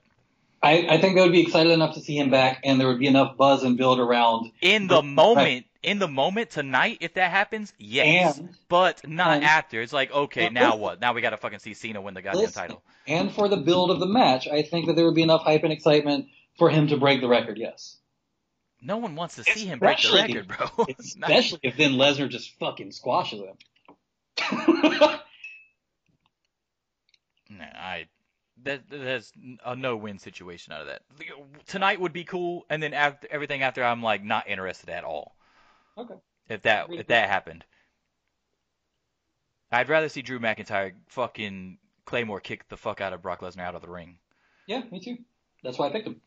B: I, I think they would be excited enough to see him back, and there would be enough buzz and build around.
A: In the
B: Right.
A: moment, in the moment tonight, if that happens, yes.
B: And
A: but not
B: and-
A: after. It's like, okay, now
B: listen.
A: what? Now we gotta fucking see Cena win the goddamn
B: Listen.
A: title.
B: and for the build of the match, I think that there would be enough hype and excitement for him to break the record. Yes,
A: No one wants to see him break the record, bro.
B: Especially if then Lesnar just fucking squashes him.
A: Nah, I that that's a no-win situation out of that. Tonight would be cool, and then after everything after, I'm like not interested at all.
B: Okay.
A: If that if that happened, I'd rather see Drew McIntyre fucking Claymore kick the fuck out of Brock Lesnar out of the ring.
B: yeah, me too. That's why I picked him.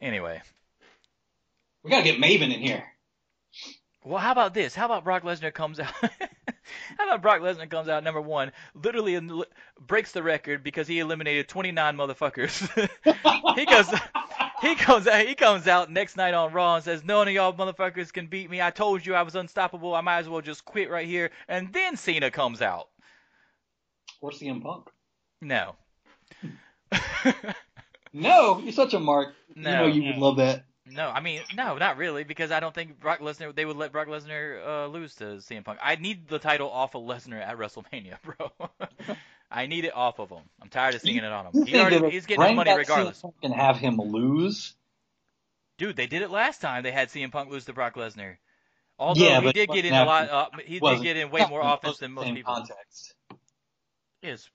A: Anyway,
B: We gotta get Maven in here.
A: well, how about this? How about Brock Lesnar comes out? how about Brock Lesnar comes out number one, literally breaks the record because he eliminated 29 motherfuckers. he goes. He comes out. He comes out next night on Raw and says, "None of y'all motherfuckers can beat me. I told you I was unstoppable. I might as well just quit right here." And then Cena comes out.
B: or CM Punk.
A: No.
B: No, you're such a mark.
A: No.
B: You know you would love that.
A: no, I mean, no, not really, because I don't think Brock Lesnar. They would let Brock Lesnar uh, lose to CM Punk. I need the title off of Lesnar at WrestleMania, bro. I need it off of him. I'm tired of seeing it on him. He already, he's getting his money regardless.
B: CM Punk and have him lose.
A: Dude, they did it last time. They had CM Punk lose to Brock Lesnar. Although
B: Yeah,
A: he did get in a lot. Uh, he did get in way more offense than most people.
B: Context.
A: is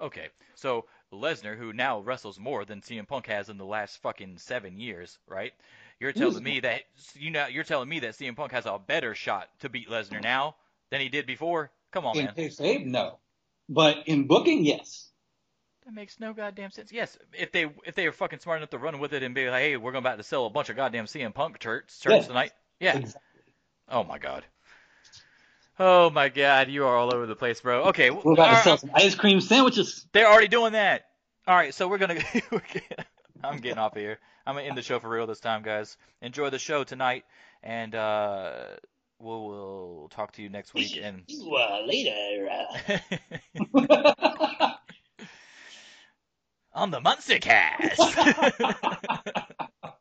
A: okay. So Lesnar, who now wrestles more than CM Punk has in the last fucking seven years, right? You're telling me that you know you're telling me that CM Punk has a better shot to beat Lesnar now than he did before. Come on,
B: in
A: man.
B: kayfabe, no. But in booking, yes.
A: That makes no goddamn sense. Yes, if they if they are fucking smart enough to run with it and be like, hey, we're going about to sell a bunch of goddamn CM Punk shirts shirts
B: Yes.
A: tonight. Yeah.
B: Exactly.
A: Oh my god. Oh my god, you are all over the place, bro. Okay,
B: We're about to sell some ice cream sandwiches.
A: They're already doing that. All right, so we're gonna. we're gonna- I'm getting off of here. I'm gonna end the show for real this time, guys. Enjoy the show tonight, and uh, we'll, we'll talk to you next week. And
B: You uh, later. Uh,
A: on the Munster Cast.